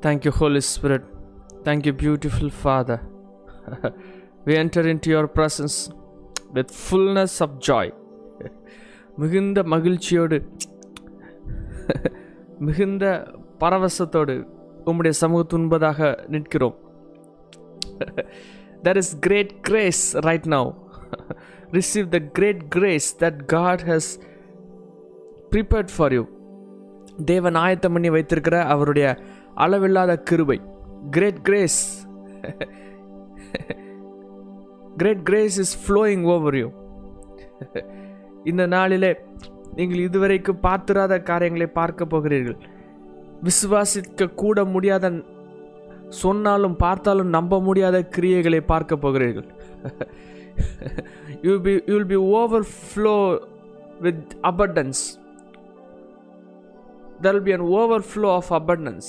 Thank you, Holy Spirit. Thank you, beautiful Father. we enter into your presence with fullness of joy மிகுந்த மகிழ்ச்சியோடு மிகுந்த பரவசத்தோடு உம்முடைய சமூகத்துன்பதாக நிற்கிறோம் there is great grace right now receive the great grace that God has prepared for you தேவன் ஆயத்தம் பண்ணி வைத்திருக்கிற அவருடைய அளவில்லாத கிருபை. Great grace great grace is flowing over you இந்த நாளிலே நீங்கள் இதுவரைக்கும் பார்த்திராத காரியங்களை பார்க்க போகிறீர்கள். விசுவாசிக்க கூட முடியாத சொன்னாலும் பார்த்தாலும் நம்ப முடியாத கிரியைகளை பார்க்க போகிறீர்கள். You be you will be overflow with abundance there be an overflow of abundance.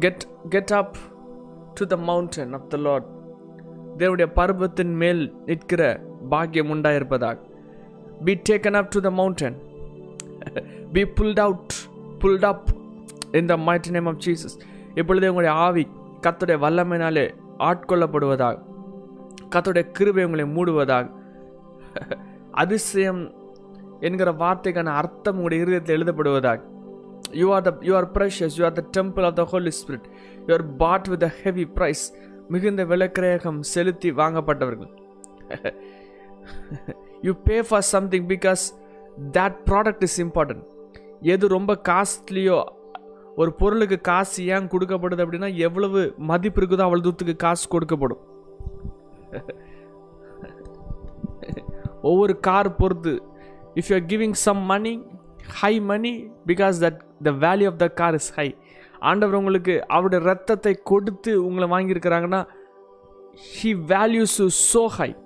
Get get up to the mountain of the Lord தேவடைய பர்வத்தின் மேல் நிற்கிற பாக்கியம் உண்டாயிருப்பதாக. Be taken up to the mountain be pulled out pulled up in the mighty name of Jesus இப்பொழுது உங்களுடைய ஆவி கத்துடைய வல்லமையினாலே ஆட்கொள்ளப்படுவதாக. கத்துடைய கிருபை உங்களை மூடுவதாக. அதிசயம் என்கிற வார்த்தைக்கான அர்த்தம் உங்களுடைய இருதயத்தில் எழுதப்படுவதாக. You are the you are precious you are the temple of the Holy Spirit you are bought with a heavy price மிகுந்த விலக்கிரேகம் செலுத்தி வாங்கப்பட்டவர்கள். You pay for something because that product is important எது ரொம்ப காஸ்ட்லியோ ஒரு பொருளுக்கு காசு ஏன் கொடுக்கப்படுது அப்படின்னா எவ்வளவு மதிப்பு இருக்குதோ அவ்வளோ தூரத்துக்கு காசு கொடுக்கப்படும். ஒவ்வொரு கார் பொறுத்து if you are giving some money high money because that the value of the car is high ஆண்டவர் உங்களுக்கு அவருடைய ரத்தத்தை கொடுத்து உங்களை வாங்கியிருக்கிறாங்கன்னா ஹி வேல்யூஸ் ஸோ ஹை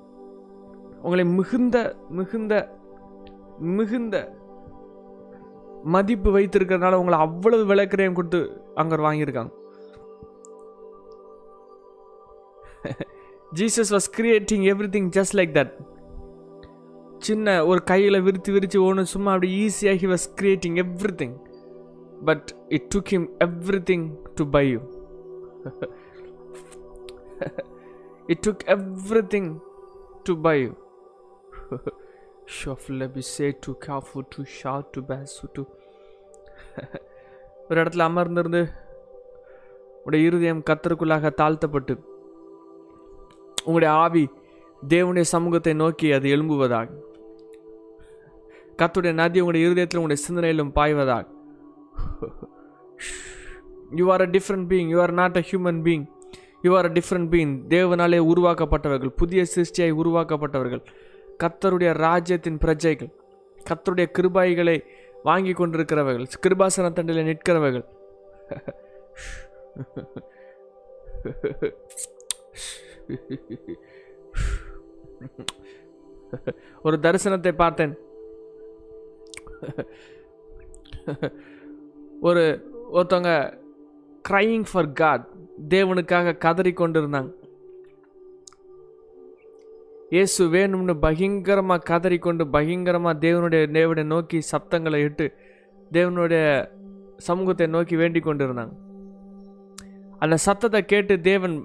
உங்களை மிகுந்த மிகுந்த மிகுந்த மதிப்பு வைத்திருக்கிறதுனால உங்களை அவ்வளவு விளக்கிரையும் கொடுத்து அங்கே வாங்கியிருக்காங்க. Jesus was creating everything just like that சின்ன ஒரு கையில் விரித்து விரித்து ஒன்று சும்மா அப்படி ஈஸியாக he was creating everything but it took him everything to buy you it took everything to buy you ஷஃப்ல பி சே டு காஃபு டு ஷா டு பேசு டு ஒரு இடத்துல அமர்ந்திருந்து உடைய இருதயம் கத்தருக்குள்ளாக தாழ்த்தப்பட்டு உங்களுடைய ஆவி தேவனுடைய சமூகத்தை நோக்கி அது எழும்புவதாக. கத்துடைய நதி உங்களுடைய இருதயத்தில் உங்களுடைய சிந்தனையிலும் பாய்வதாக. You are a different being you are not a human being you are a different being தேவனாலே உருவாக்கப்பட்டவர்கள் புதிய சிருஷ்டியாய் உருவாக்கப்பட்டவர்கள் கத்தருடைய ராஜ்யத்தின் பிரஜைகள் கத்தருடைய கிருபாய்களை வாங்கி கொண்டிருக்கிறவர்கள் கிருபாசன தண்டில் நிற்கிறவர்கள். ஒரு தரிசனத்தை பார்த்தேன். ஒரு ஒருத்தவங்க க்ரையிங் ஃபார் காட் தேவனுக்காக கதறி கொண்டிருந்தாங்க இயேசு வேணும்னு பயங்கரமாக கதறிக்கொண்டு பயங்கரமாக தேவனுடைய தேவனை நோக்கி சப்தங்களை இட்டு தேவனுடைய சமூகத்தை நோக்கி வேண்டி கொண்டிருந்தாங்க. அந்த சத்தத்தை கேட்டு தேவன்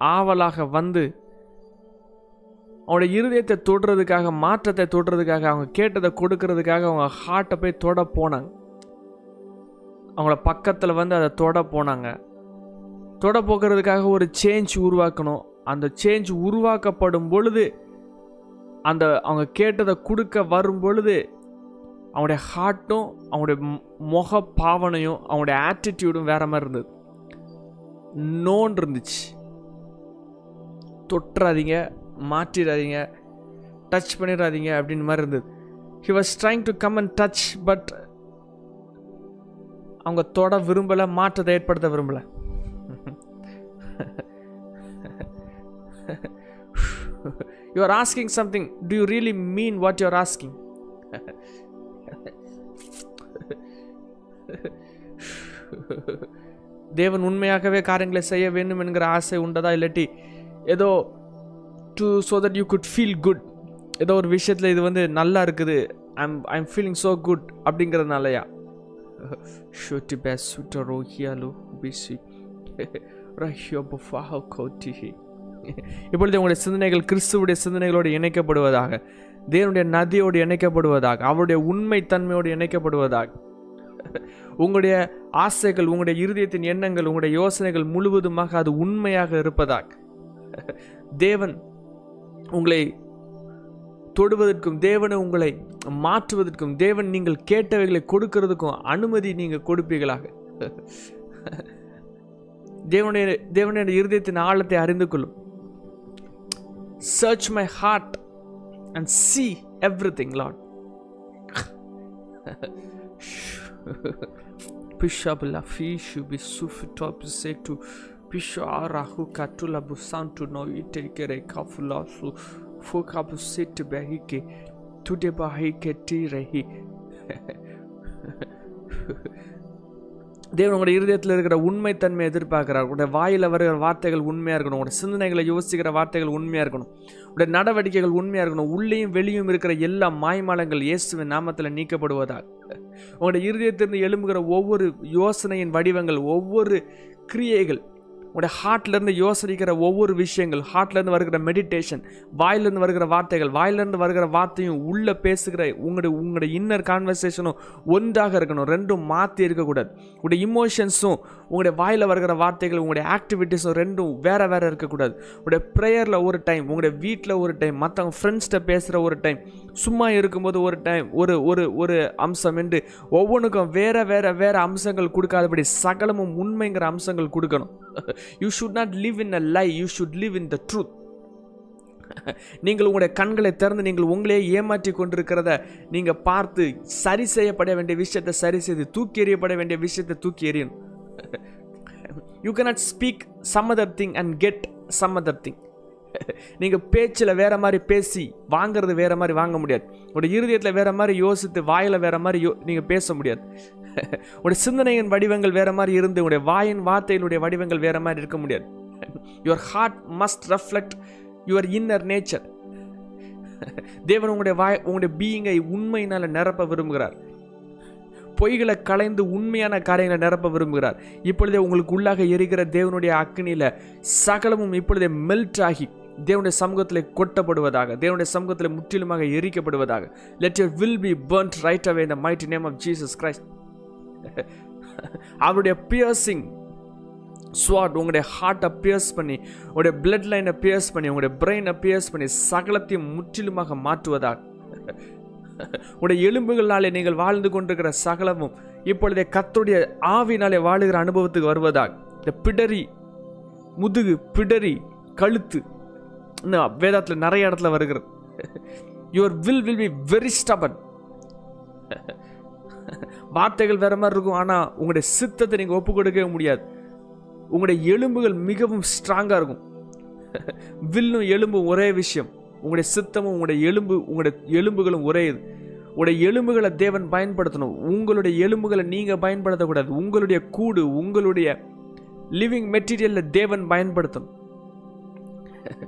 ஆவலாக வந்து அவனுடைய இருதயத்தை தொடுறதுக்காக மாற்றத்தை தொடுறதுக்காக அவங்க கேட்டதை கொடுக்கறதுக்காக அவங்க ஹார்ட்டை போய் தொட போனாங்க. அவங்கள பக்கத்தில் வந்து அதை தொட போனாங்க. தொட போக்குறதுக்காக ஒரு சேஞ்ச் உருவாக்கணும். அந்த சேஞ்ச் உருவாக்கப்படும் பொழுது அந்த அவங்க கேட்டதை கொடுக்க வரும் பொழுது அவனுடைய ஹார்ட்டும் அவனுடைய முக பாவனையும் அவனுடைய ஆட்டிடியூடும் வேற மாதிரி இருந்தது. நோன் இருந்துச்சு. தொட்டுறாதீங்க மாற்றிடாதீங்க டச் பண்ணிடாதீங்க அப்படின்னு மாதிரி இருந்தது. He was trying to come and touch but அவங்க தொட விரும்பலை மாற்றத்தை ஏற்படுத்த விரும்பலை. You are asking something to you really mean what you are asking தேவன் உண்மையாகவே காரியங்களை செய்ய வேண்டும் என்கிற ஆசை உண்டதா இல்லாட்டி ஏதோ to so that you could feel good ஏதோ ஒரு விஷயத்தில் இது வந்து நல்லா இருக்குது. I'm I'm feeling so good அப்படிங்கிறதுனாலயா? ஷோட்டி பேஸ் சுட்டரோ ஹியாலு பிசி ரஹ்யோ புஃபாஹோ இப்பொழுது உங்களுடைய சிந்தனைகள் கிறிஸ்துவுடைய சிந்தனைகளோடு இணைக்கப்படுவதாக தேவனுடைய நதியோடு இணைக்கப்படுவதாக அவருடைய உண்மைத்தன்மையோடு இணைக்கப்படுவதாக உங்களுடைய ஆசைகள் உங்களுடைய இருதயத்தின் எண்ணங்கள் உங்களுடைய யோசனைகள் முழுவதுமாக அது உண்மையாக இருப்பதாக. தேவன் உங்களை தொடுவதற்கும் தேவனை உங்களை மாற்றுவதற்கும் தேவன் நீங்கள் கேட்டவைகளை கொடுக்கறதுக்கும் அனுமதி நீங்கள் கொடுப்பீர்களாக. தேவனுடைய தேவனுடைய இருதயத்தின் ஆழத்தை அறிந்து கொள்ளும். Search my heart and see everything Lord Pishabla fishu bisufu top setu பிஷா arahu katula busantu டு ite kere kafula su fukabu sit behike tude bahike tirehi. தேவன் உங்களுடைய இருதயத்தில் இருக்கிற உண்மைத்தன்மை எதிர்பார்க்கிறார். உங்களுடைய வாயில் வருகிற வார்த்தைகள் உண்மையாக இருக்கணும். உங்களுடைய சிந்தனைகளை யோசிக்கிற வார்த்தைகள் உண்மையாக இருக்கணும். உங்களுடைய நடவடிக்கைகள் உண்மையாக இருக்கணும். உள்ளேயும் வெளியும் இருக்கிற எல்லா மாய்மாலங்கள் இயேசுவின் நாமத்தில் நீக்கப்படுவதால். உங்களுடைய இருதயத்திலிருந்து எழும்புகிற ஒவ்வொரு யோசனையின் வடிவங்கள் ஒவ்வொரு கிரியைகள் உங்களுடைய ஹார்ட்லேருந்து யோசனிக்கிற ஒவ்வொரு விஷயங்கள் ஹார்ட்லேருந்து வருகிற மெடிடேஷன் வாயிலிருந்து வருகிற வார்த்தைகள் வாயிலிருந்து வருகிற வார்த்தையும் உள்ளே பேசுகிற உங்களுடைய உங்களுடைய இன்னர் கான்வர்சேஷனும் ஒன்றாக இருக்கணும் ரெண்டும் மாற்றி இருக்கக்கூடாது. உங்களுடைய இமோஷன்ஸும் உங்களுடைய வாயில் வருகிற வார்த்தைகள் உங்களுடைய ஆக்டிவிட்டீஸும் ரெண்டும் வேறு வேறு இருக்கக்கூடாது. உங்களுடைய ப்ரேயரில் ஒரு டைம் உங்களுடைய வீட்டில் ஒரு டைம் மற்றவங்க ஃப்ரெண்ட்ஸ்கிட்ட பேசுகிற ஒரு டைம் சும்மா இருக்கும்போது ஒரு டைம் ஒரு ஒரு ஒரு அம்சம் என்று ஒவ்வொன்றுக்கும் வேறு வேறு வேறு அம்சங்கள் கொடுக்காதபடி சகலமும் உண்மைங்கிற அம்சங்கள் கொடுக்கணும். You should not live in a lie you should live in the truth நீங்கள் உங்களுடைய கண்களை திறந்து நீங்கள் உங்களையே ஏமாற்றி கொண்டிருக்கிறத நீங்கள் பார்த்து சரி செய்யப்பட வேண்டிய விஷயத்தை சரி செய்து தூக்கி எறியப்பட வேண்டிய விஷயத்தை தூக்கி எறியணும். You cannot speak some other thing and get some other thing நீங்கள் பேச்சில் வேற மாதிரி பேசி வாங்கிறது வேற மாதிரி வாங்க முடியாது. உங்களுடைய இருதயத்தில் வேறு மாதிரி யோசித்து வாயில் வேறு மாதிரி யோ நீங்கள் பேச முடியாது. உங்களுடைய சிந்தனையின் வடிவங்கள் வேறு மாதிரி இருந்து உங்களுடைய வாயின் வார்த்தையினுடைய வடிவங்கள் வேறு மாதிரி இருக்க முடியாது. Your heart must reflect your inner nature தேவன் உங்களுடைய வாய் உங்களுடைய பீயிங்கை உண்மையினால் நிரப்ப விரும்புகிறார். பொய்களை களைந்து உண்மையான காரியங்களை நிரப்ப விரும்புகிறார். இப்பொழுதே உங்களுக்கு உள்ளாக எரிகிற தேவனுடைய அக்னியில் சகலமும் இப்பொழுதே மெல்ட் ஆகி தேவனுடைய சமூகத்தில் கொட்டப்படுவதாக தேவனுடைய சமூகத்தில் முற்றிலுமாக எரிக்கப்படுவதாக. Let your will be burnt right away இந்த mighty name of Jesus Christ அவருடைய பியர்சிங் ஸ்வாட் உங்களுடைய ஹார்ட்டை பியர்ஸ் பண்ணி உங்களுடைய பிளட் லைனை பியர்ஸ் பண்ணி உங்களுடைய பிரெயினை பியர்ஸ் பண்ணி சகலத்தையும் முற்றிலுமாக மாற்றுவதாக. உடைய எலும்புகளாலே நீங்கள் வாழ்ந்து கொண்டிருக்கிற சகலமும் இப்பொழுதே கத்துடைய ஆவினாலே வாழுகிற அனுபவத்துக்கு வருவதாக இந்த பிடரி முதுகு பிடரி கழுத்து இன்னும் வேதத்தில் நிறைய இடத்துல வருகிறது. Your will will be very stubborn வார்த்தைகள் வேற மாதிரி இருக்கும் ஆனால் உங்களுடைய சித்தத்தை நீங்கள் ஒப்பு கொடுக்கவே முடியாது. உங்களுடைய எலும்புகள் மிகவும் ஸ்ட்ராங்காக இருக்கும். வில்லும் எலும்பும் ஒரே விஷயம். உங்களுடைய சித்தமும் உங்களுடைய எலும்பு உங்களுடைய எலும்புகளும் உரையுது உடைய உங்களுடைய எலும்புகளை தேவன் பயன்படுத்தணும். உங்களுடைய எலும்புகளை நீங்கள் பயன்படுத்தக்கூடாது. உங்களுடைய கூடு உங்களுடைய லிவிங் மெட்டீரியலில் தேவன் பயன்படுத்தணும்.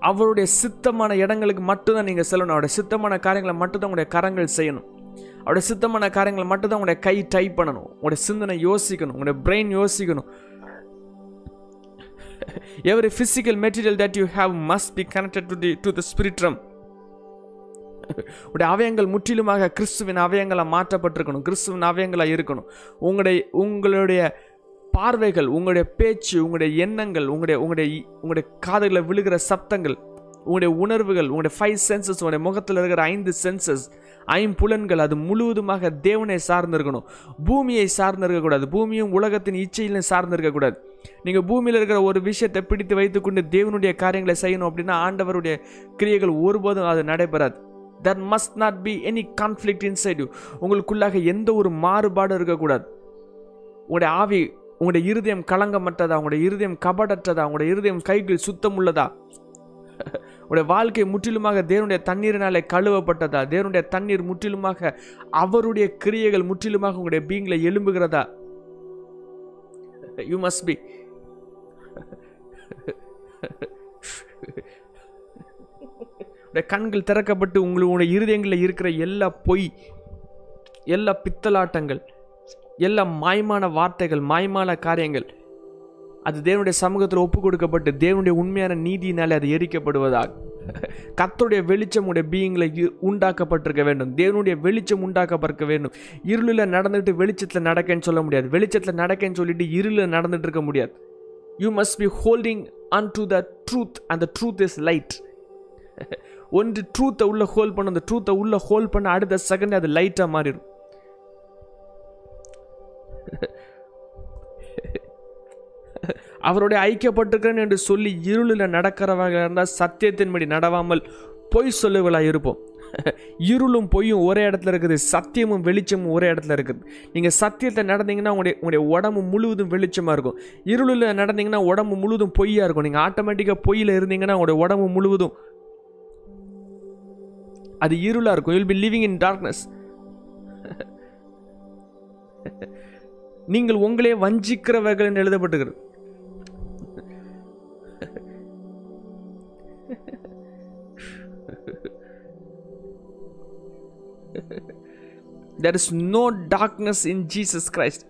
அவருடைய சித்தமான இடங்களுக்கு மட்டும்தான் நீங்கள் செல்லணும். அவருடைய சித்தமான காரியங்களை மட்டும்தான் உங்களுடைய கரங்கள் செய்யணும். அவருடைய சித்தமான காரியங்களை மட்டும்தான் உங்களுடைய கை டைப் பண்ணணும். உங்களுடைய சிந்தனை யோசிக்கணும். உங்களுடைய பிரெயின் யோசிக்கணும். every physical material that you have must be connected to the to the spirit realm. உடைய அவயங்கள் முற்றிலுமாக கிறிஸ்துவின் அவயங்களாக மாற்றப்பட்டிருக்கணும். கிறிஸ்துவின் அவயங்களாக இருக்கணும். உங்களுடைய உங்களுடைய பார்வைகள் உங்களுடைய பேச்சு உங்களுடைய எண்ணங்கள் உங்களுடைய உங்களுடைய உங்களுடைய காதுகளில் விழுகிற சப்தங்கள் உங்களுடைய உணர்வுகள் உங்களுடைய ஃபைவ் சென்சஸ் உங்களுடைய முகத்தில் இருக்கிற ஐந்து சென்சஸ் ஐம்புலன்கள் அது முழுவதுமாக தேவனை சார்ந்திருக்கணும். பூமியை சார்ந்திருக்கக்கூடாது. பூமியும் உலகத்தின் இச்சையிலும் சார்ந்திருக்கக்கூடாது. நீங்கள் பூமியில் இருக்கிற ஒரு விஷயத்தை பிடித்து வைத்துக்கொண்டு தேவனுடைய காரியங்களை செய்யணும் அப்படின்னா ஆண்டவருடைய கிரியைகள் ஒருபோதும் அது நடைபெறாது. That must not be any conflict inside you உங்களுக்குள்ளாக எந்த ஒரு மாறுபாடும் இருக்கக்கூடாது. உங்களுடைய ஆவி உங்களுடைய இருதயம் களங்கமற்றதா? உங்களுடைய இருதயம் கபடற்றதா? உங்களுடைய இருதயம் கைகள் சுத்தம் உள்ளதா உடைய வாழ்க்கை முற்றிலுமாக தேவனுடைய தண்ணீரினாலே கழுவப்பட்டதா? தேவனுடைய தண்ணீர் முற்றிலுமாக அவருடைய கிரியைகள் முற்றிலுமாக உங்களுடைய பீங்கில் எழும்புகிறதா? யூ மஸ்ட் பி உடைய கண்கள் திறக்கப்பட்டு உங்களுடைய இருதயங்களில் இருக்கிற எல்லா பொய் எல்லா பித்தலாட்டங்கள் எல்லா மாய்மான வார்த்தைகள் மாய்மான காரியங்கள் அது தேவனுடைய சமூகத்தில் ஒப்பு கொடுக்கப்பட்டு தேவனுடைய உண்மையான நீதியினாலே அது எரிக்கப்படுவதாக. கத்தருடைய வெளிச்சம் உடைய பீயிங்கில் உண்டாக்கப்பட்டிருக்க வேண்டும். தேவனுடைய வெளிச்சம் உண்டாக்கப்பட்டிருக்க வேண்டும். இருளில் நடந்துட்டு வெளிச்சத்தில் நடக்கன்னு சொல்ல முடியாது. வெளிச்சத்தில் நடக்கன்னு சொல்லிட்டு இருளில் நடந்துட்டு இருக்க முடியாது. You must be holding on to the truth அந்த ட்ரூத் இஸ் லைட் ஒன்று ட்ரூத்தை உள்ளே ஹோல்ட் பண்ண அந்த ட்ரூத்தை உள்ளே ஹோல்ட் பண்ண அடுத்த செகண்ட் அது லைட்டாக மாறிடும். அவருடைய ஐக்கியப்பட்டிருக்கிறேன் என்று சொல்லி இருளில் நடக்கிறவர்களாக இருந்தால் சத்தியத்தின்படி நடவாமல் பொய் சொல்லுவலாக இருப்போம். இருளும் பொய்யும் ஒரே இடத்துல இருக்குது சத்தியமும் வெளிச்சமும் ஒரே இடத்துல இருக்குது. நீங்கள் சத்தியத்தை நடந்தீங்கன்னா உங்களுடைய உங்களுடைய உடம்பு முழுவதும் வெளிச்சமாக இருக்கும். இருளில் நடந்தீங்கன்னா உடம்பு முழுவதும் பொய்யாக இருக்கும். நீங்கள் ஆட்டோமேட்டிக்காக பொய்யில் இருந்தீங்கன்னா உங்களுடைய உடம்பு முழுவதும் அது இருளாக இருக்கும். You'll be living in darkness நீங்கள் உங்களே வஞ்சிக்கிறவர்கள் என்று எழுதப்பட்டுகிறது there is no darkness in Jesus Christ.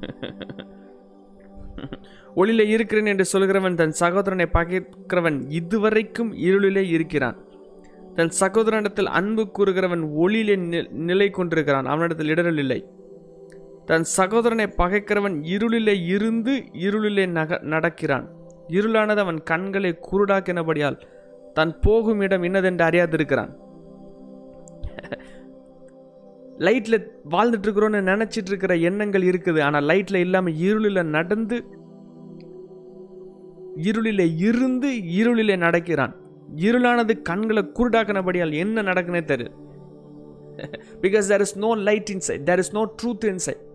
ஒளியிலே இருக்கிறேன் என்று சொல்கிறவன் தன் சகோதரனை பகைக்கிறவன் இதுவரைக்கும் இருளிலே இருக்கிறான் தன் சகோதரனிடத்தில் அன்பு கூறுகிறவன் ஒளியிலே நி- நிலை கொண்டிருக்கிறான். அவனிடத்தில் இடரல் இல்லை. தன் சகோதரனை பகைக்கிறவன் இருளிலே இருந்து இருளிலே நக நடக்கிறான். இருளானது அவன் கண்களை குருடாக்கினபடியால் தான் போகும் இடம் இன்னதென்று அறியாதிருக்கிறான். லைட்டில் வாழ்ந்துட்டு இருக்கிறோன்னு இருக்கிற எண்ணங்கள் இருக்குது. ஆனால் லைட்டில் இல்லாமல் இருளில் நடந்து இருளிலே இருந்து இருளிலே நடக்கிறான். இருளானது கண்களை குருடாக்கினபடியால் என்ன நடக்குனே தெரியும் because there is no light inside there is no truth inside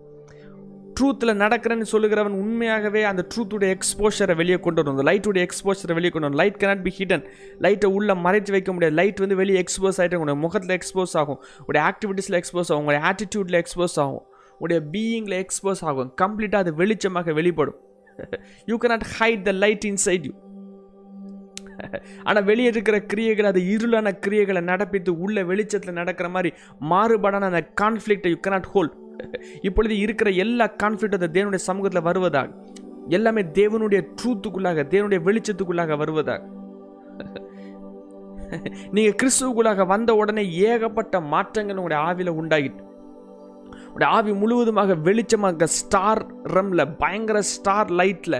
ட்ரூத்தில் நடக்கிறேன்னு சொல்லுகிறவன் உண்மையாகவே அந்த ட்ரூத்துடைய எக்ஸ்போஷரை வெளியே கொண்டு வரணும். அந்த லைட்டுடைய எக்ஸ்போஷரை வெளியே கொண்டு வரணும். லைட் கனாட் பி ஹிடன் லைட்டை உள்ள மறைத்து வைக்க முடியாது. லைட் வந்து வெளியே எக்ஸ்போஸ் ஆகிட்டு உங்களுடைய முகத்தில் எக்ஸ்போஸ் ஆகும். உடைய ஆக்டிவிட்டீஸில் எக்ஸ்போஸ் ஆகும். உங்களுடைய ஆட்டிடியூட்டில் எக்ஸ்போஸ் ஆகும். உடைய பீயிங்கில் எக்ஸ்போஸ் ஆகும். கம்ப்ளீட்டாக அது வெளிச்சமாக வெளிப்படும். You cannot hide the light inside you ஆனால் வெளியே இருக்கிற கிரியைகள் அது இருளான கிரியைகளை நடப்பித்து உள்ள வெளிச்சத்தில் நடக்கிற மாதிரி மாறுபாடான அந்த கான்ஃப்ளிக்டை யூ கனாட் ஹோல்ட் இப்பொழுது இருக்கிற எல்லா கான்ஃப்ளிக்ட் அந்த தேவனுடைய சமூகத்தில் வருவதாக. எல்லாமே தேவனுடைய ட்ரூத்துக்குள்ளாக தேவனுடைய வெளிச்சத்துக்குள்ளாக வருவதாக. நீங்கள் கிறிஸ்துவுக்குள்ளாக வந்த உடனே ஏகப்பட்ட மாற்றங்கள் உங்களுடைய ஆவில உண்டாகிட்டு உடைய ஆவி முழுவதுமாக வெளிச்சமாக ஸ்டார் ரம்ல பயங்கர ஸ்டார் லைட்ல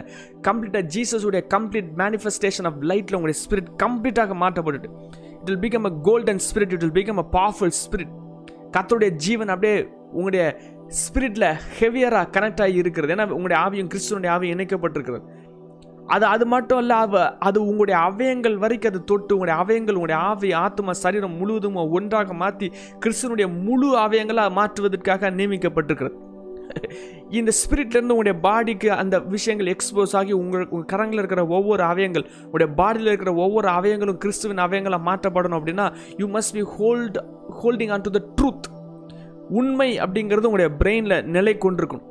கம்ப்ளீட்டாக ஜீசஸுடைய கம்ப்ளீட் மேனிஃபெஸ்டேஷன் ஆஃப் லைட்ல உங்களுடைய ஸ்பிரிட் கம்ப்ளீட்டாக மாற்றப்பட்டுட்டு it will become a golden spirit it will become a powerful spirit கத்தோடைய ஜீவன் அப்படியே உங்களுடைய ஸ்பிரிட்ல ஹெவியராக கனெக்ட் ஆகி இருக்கிறது. ஏன்னா உங்களுடைய ஆவியும் கிறிஸ்துவனுடைய ஆவியும் இணைக்கப்பட்டிருக்கிறது. அது அது மட்டும் இல்ல அவ அது உங்களுடைய அவயங்கள் வரைக்கும் அது தொட்டு உங்களுடைய அவயங்கள் உங்களுடைய ஆவி ஆத்மா சரீரம் முழுவதும் ஒன்றாக மாற்றி கிறிஸ்தனுடைய முழு அவயங்களாக மாற்றுவதற்காக நியமிக்கப்பட்டிருக்கிறது. இந்த ஸ்பிரிட்லேருந்து உங்களுடைய பாடிக்கு அந்த விஷயங்கள் எக்ஸ்போஸ் ஆகி உங்கள் உங்கள் கரங்களில் இருக்கிற ஒவ்வொரு அவயங்கள் உங்களுடைய பாடியில் இருக்கிற ஒவ்வொரு அவயங்களும் கிறிஸ்துவின் அவயங்களாக மாற்றப்படணும் அப்படின்னா you must be hold holding on to the truth உண்மை அப்படிங்கிறது உங்களுடைய பிரெயினில் நிலை கொண்டிருக்கணும்.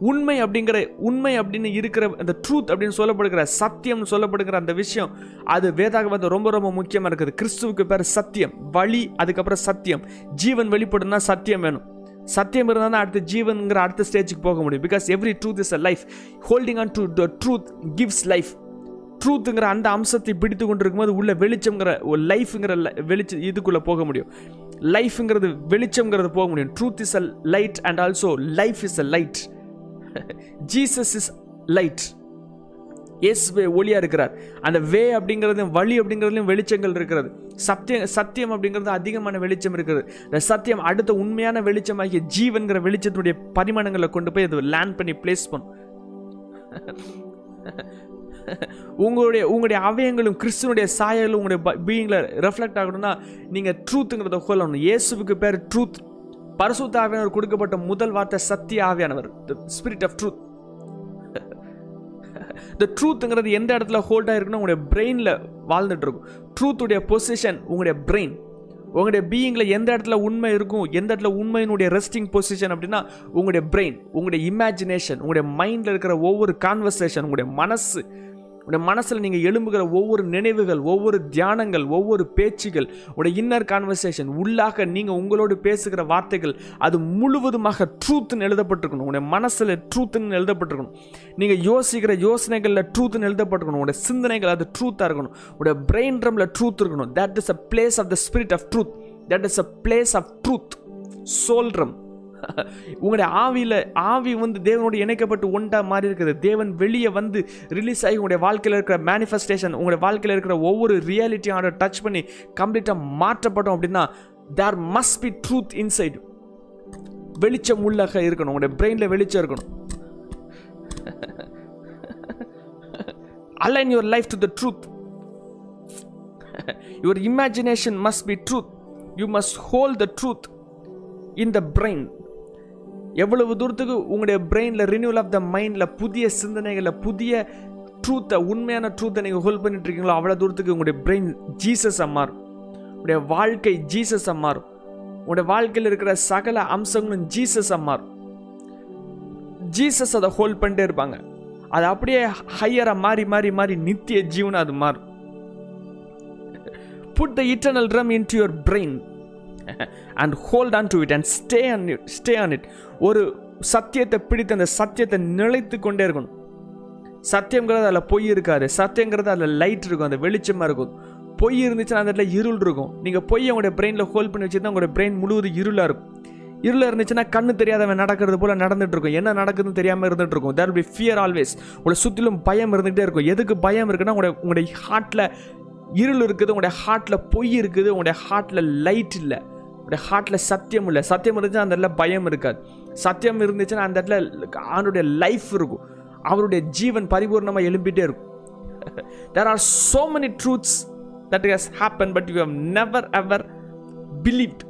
உண்மை அப்படிங்கிற உண்மை அப்படின்னு இருக்கிற அந்த ட்ரூத் அப்படின்னு சொல்லப்படுகிற சத்தியம்னு சொல்லப்படுகிற அந்த விஷயம் அது வேதாக வந்து ரொம்ப ரொம்ப முக்கியமாக இருக்குது. கிறிஸ்துவுக்கு பேர் சத்தியம். வழி அதுக்கப்புறம் சத்தியம். ஜீவன் வெளிப்படுனா சத்தியம் வேணும். சத்தியம் இருந்தால் தான் அடுத்த ஜீவனுங்கிற அடுத்த ஸ்டேஜுக்கு போக முடியும். Because every truth is a life holding on to the truth gives life ட்ரூத்துங்கிற அந்த அம்சத்தை பிடித்து கொண்டு இருக்கும்போது உள்ள வெளிச்சம்ங்கிற ஒரு லைஃப்ங்கிற வெளிச்ச இதுக்குள்ளே போக முடியும். லைஃப்ங்கிறது வெளிச்சம்ங்கிறது போக முடியும். Truth is a light and also life is a light Jesus is light இயேசுவே ஒளியாக இருக்கிறார். அந்த வே அப்படிங்கிறது வழி அப்படிங்கிறதுலையும் வெளிச்சங்கள் இருக்கிறது. சத்தியம் சத்தியம் அப்படிங்கிறது அதிகமான வெளிச்சம் இருக்கிறது. இந்த சத்தியம் அடுத்த உண்மையான வெளிச்சமாகிய ஜீவன்கிற வெளிச்சத்துடைய பரிமாணங்களை கொண்டு போய் அது லேண்ட் பண்ணி பிளேஸ் பண்ணும். உங்களுடைய உங்களுடைய அவயங்களும் கிறிஸ்தனுடைய சாயலும் உங்களுடைய பீயிங்கில் ரெஃப்ளெக்ட் ஆகணும்னா நீங்கள் ட்ரூத்துங்கிறத கொள்ளணும் இயேசுவுக்கு பேர் ட்ரூத் பரிசுத்த ஆவியானவர் கொடுக்கப்பட்ட முதல் வார்த்தை சத்திய ஆவியானவர் ஸ்பிரிட் ஆஃப் ட்ரூத் த ட்ரூத்துங்கிறது எந்த இடத்துல ஹோல்ட் ஆகிருக்குன்னா உங்களுடைய பிரெயினில் வாழ்ந்துட்டு இருக்கும் ட்ரூத்துடைய பொசிஷன் உங்களுடைய பிரெயின் உங்களுடைய பீயிங்கில் எந்த இடத்துல உண்மை இருக்கும் எந்த இடத்துல உண்மையினுடைய ரெஸ்டிங் பொசிஷன் அப்படின்னா உங்களுடைய பிரெயின் உங்களுடைய இமேஜினேஷன் உங்களுடைய மைண்டில் இருக்கிற ஒவ்வொரு கான்வர்சேஷன் உங்களுடைய மனசு உடைய மனசில் நீங்கள் எழும்புகிற ஒவ்வொரு நினைவுகள் ஒவ்வொரு தியானங்கள் ஒவ்வொரு பேச்சுகள் உடைய இன்னர் கான்வர்சேஷன் உள்ளாக நீங்கள் உங்களோடு பேசுகிற வார்த்தைகள் அது முழுவதுமாக ட்ரூத்துன்னு எழுதப்பட்டிருக்கணும். உடைய மனசில் ட்ரூத்துன்னு எழுதப்பட்டிருக்கணும். நீங்கள் யோசிக்கிற யோசனைகளில் ட்ரூத்துன்னு எழுதப்பட்டிருக்கணும். உடைய சிந்தனைகள் அது ட்ரூத்தாக இருக்கணும். உடைய பிரெயின் ட்ரம்ல ட்ரூத் இருக்கணும். That is a place of the spirit of truth that is a place of truth soul realm உங்களுடைய ஆவியில் ஆவி வந்து தேவனோடு இணைக்கப்பட்டு ஒன்றா மாறி இருக்குது தேவன் வெளியே வந்து ரிலீஸ் ஆகி உங்களுடைய வாழ்க்கையில் இருக்கிற மேனிஃபெஸ்டேஷன் உங்களுடைய வாழ்க்கையில் இருக்கிற ஒவ்வொரு ரியாலிட்டியோட டச் பண்ணி கம்ப்ளீட்டாக மாற்றப்பட்டோம் அப்படின்னா there must be truth inside வெளிச்சம் உள்ளாக இருக்கணும். உங்களுடைய பிரெயினில் வெளிச்சம் இருக்கணும். Align your life to the truth your imagination must be truth you must hold the truth in the brain எவ்வளவு தூரத்துக்கு உங்களுடைய பிரெயினில் ரினியூல் ஆஃப் த மைண்டில் புதிய சிந்தனைகளில் புதிய ட்ரூத்தை உண்மையான ட்ரூத்தை நீங்கள் ஹோல்ட் பண்ணிட்டு இருக்கீங்களோ அவ்வளோ தூரத்துக்கு உங்களுடைய பிரெயின் ஜீசஸ் மாறும். உங்களுடைய வாழ்க்கை ஜீசஸ் மாறும். உங்களுடைய வாழ்க்கையில் இருக்கிற சகல அம்சங்களும் ஜீசஸ் மாறும். ஜீசஸ் அதை ஹோல்ட் பண்ணிட்டே இருப்பாங்க. அது அப்படியே ஹையராக மாறி மாறி மாறி நித்திய ஜீவனம் அது மாறும். Put the eternal realm into your brain and hold on to it and stay on it stay on it ஒரு சத்தியத்தை பிடித்து அந்த சத்தியத்தை நிலைத்து கொண்டே இருக்கணும். சத்தியங்கிறது அதில் பொய் இருக்காது. சத்தியங்கிறது அதில் லைட் இருக்கும் அந்த வெளிச்சமாக இருக்கும். பொய் இருந்துச்சுன்னா அந்த இடத்துல இருள் இருக்கும். நீங்கள் பொய் உங்களுடைய பிரெயினில் ஹோல்ட் பண்ணி வச்சுருந்தா உங்களுடைய பிரெயின் முழுவதும் இருளாக இருக்கும். இருளில் இருந்துச்சுன்னா கண்ணு தெரியாதவன் நடக்கிறது போல் நடந்துட்டு இருக்கும். என்ன நடக்குதுன்னு தெரியாமல் இருந்துட்டு இருக்கும். தேர் பி ஃபியர் ஆல்வேஸ் உங்களை சுற்றிலும் பயம் இருந்துகிட்டே இருக்கும். எதுக்கு பயம் இருக்குன்னா உங்களுடைய உங்களுடைய ஹார்ட்டில் இருள் இருக்குது உங்களுடைய ஹார்ட்டில் பொய் இருக்குது உங்களுடைய ஹார்ட்டில் லைட் இல்லை. உடைய ஹார்ட்டில் சத்தியம் இல்லை. சத்தியம் இருந்துச்சுன்னா அந்த இடத்துல பயம் இருக்காது. சத்தியம் இருந்துச்சுன்னா அந்த இடத்துல அவனுடைய லைஃப் இருக்கும். அவருடைய ஜீவன் பரிபூர்ணமாக எழும்பிட்டே இருக்கும். There are so many truths that has happen but you have never ever believed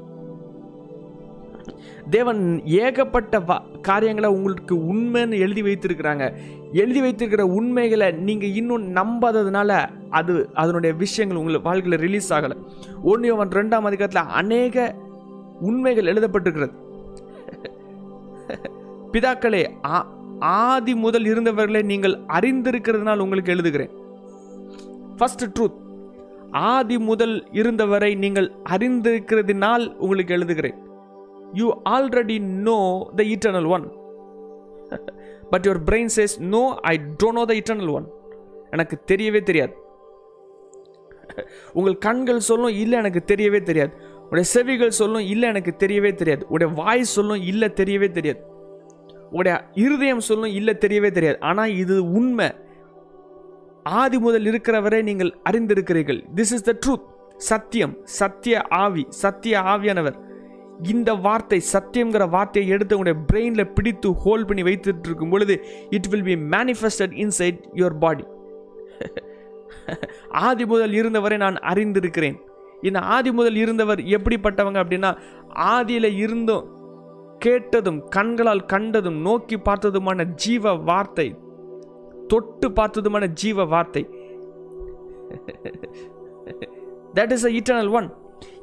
தேவன் ஏகப்பட்ட வா காரியங்களை உங்களுக்கு உண்மைன்னு எழுதி வைத்திருக்கிறாங்க. எழுதி வைத்திருக்கிற உண்மைகளை நீங்கள் இன்னும் நம்பாததுனால அது அதனுடைய விஷயங்கள் உங்களை வாழ்க்கையில் ரிலீஸ் ஆகலை. ஒன்று அவன் ரெண்டாம் அதிகாரத்தில் அநேக உண்மைகள் எழுதப்பட்டிருக்கிறது. பிதாக்களே ஆதி முதல் இருந்தவர்களை நீங்கள் அறிந்திருக்கிறதுனால் உங்களுக்கு எழுதுகிறேன். ஃபர்ஸ்ட் ட்ரூத் ஆதி முதல் இருந்தவரை நீங்கள் அறிந்திருக்கிறதுனால் உங்களுக்கு எழுதுகிறேன். You already know the eternal one but your brain says no I don't know the eternal one எனக்கு தெரியவே தெரியாது. உங்கள் கண்கள் சொல்லும் இல்லை எனக்கு தெரியவே தெரியாது. உடைய செவிகள் சொல்லும் இல்லை எனக்கு தெரியவே தெரியாது. உடைய வாய் சொல்லும் இல்லை தெரியவே தெரியாது. உடைய இருதயம் சொல்லும் இல்லை தெரியவே தெரியாது. ஆனால் இது உண்மை. ஆதி முதல் இருக்கிறவரை நீங்கள் அறிந்திருக்கிறீர்கள். திஸ் இஸ் த ட்ரூத் சத்தியம் சத்திய ஆவி சத்திய ஆவியானவர். இந்த வார்த்தை சத்தியங்கிற வார்த்தையை எடுத்து உங்களுடைய பிரெயினில் பிடித்து ஹோல்ட் பண்ணி வைத்துட்டு இருக்கும் பொழுது it will be manifested inside your body ஆதி முதல் இருந்தவரை நான் அறிந்திருக்கிறேன். இந்த ஆதி முதல் இருந்தவர் எப்படிப்பட்டவங்க அப்படின்னா ஆதியில் இருந்தும் கேட்டதும் கண்களால் கண்டதும் நோக்கி பார்த்ததுமான ஜீவ வார்த்தை தொட்டு பார்த்ததுமான ஜீவ வார்த்தை. That is a eternal one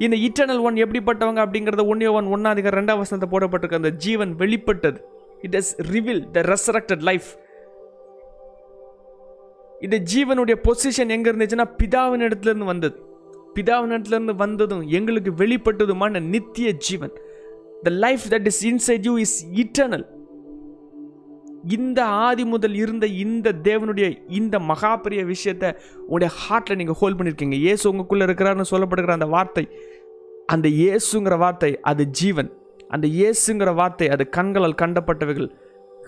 இந்த இட்டர்னல் ஒன் எப்படிப்பட்டவங்க அப்படிங்கிறத ஒன்னே ஒன் ஒன்னாதிக ரெண்டாம் வசனத்தை போடப்பட்டிருக்க அந்த ஜீவன் வெளிப்பட்டது. It is reveal the resurrected life இந்த ஜீவனுடைய பொசிஷன் எங்க இருந்துச்சுன்னா பிதாவின் இடத்துல இருந்து வந்தது. பிதாவின் வந்ததும் எங்களுக்கு வெளிப்பட்டதுமான நித்திய ஜீவன். The life that is inside you is eternal இந்த ஆதி முதல் இருந்த இந்த தேவனுடைய இந்த மகாபெரிய விஷயத்தை உங்களுடைய ஹார்ட்டில் நீங்கள் ஹோல்ட் பண்ணியிருக்கீங்க இயேசு உங்களுக்குள்ளே இருக்கிறாருன்னு சொல்லப்படுகிற அந்த வார்த்தை அந்த இயேசுங்கிற வார்த்தை அது ஜீவன். அந்த இயேசுங்கிற வார்த்தை அது கண்களால் கண்டப்பட்டவைகள்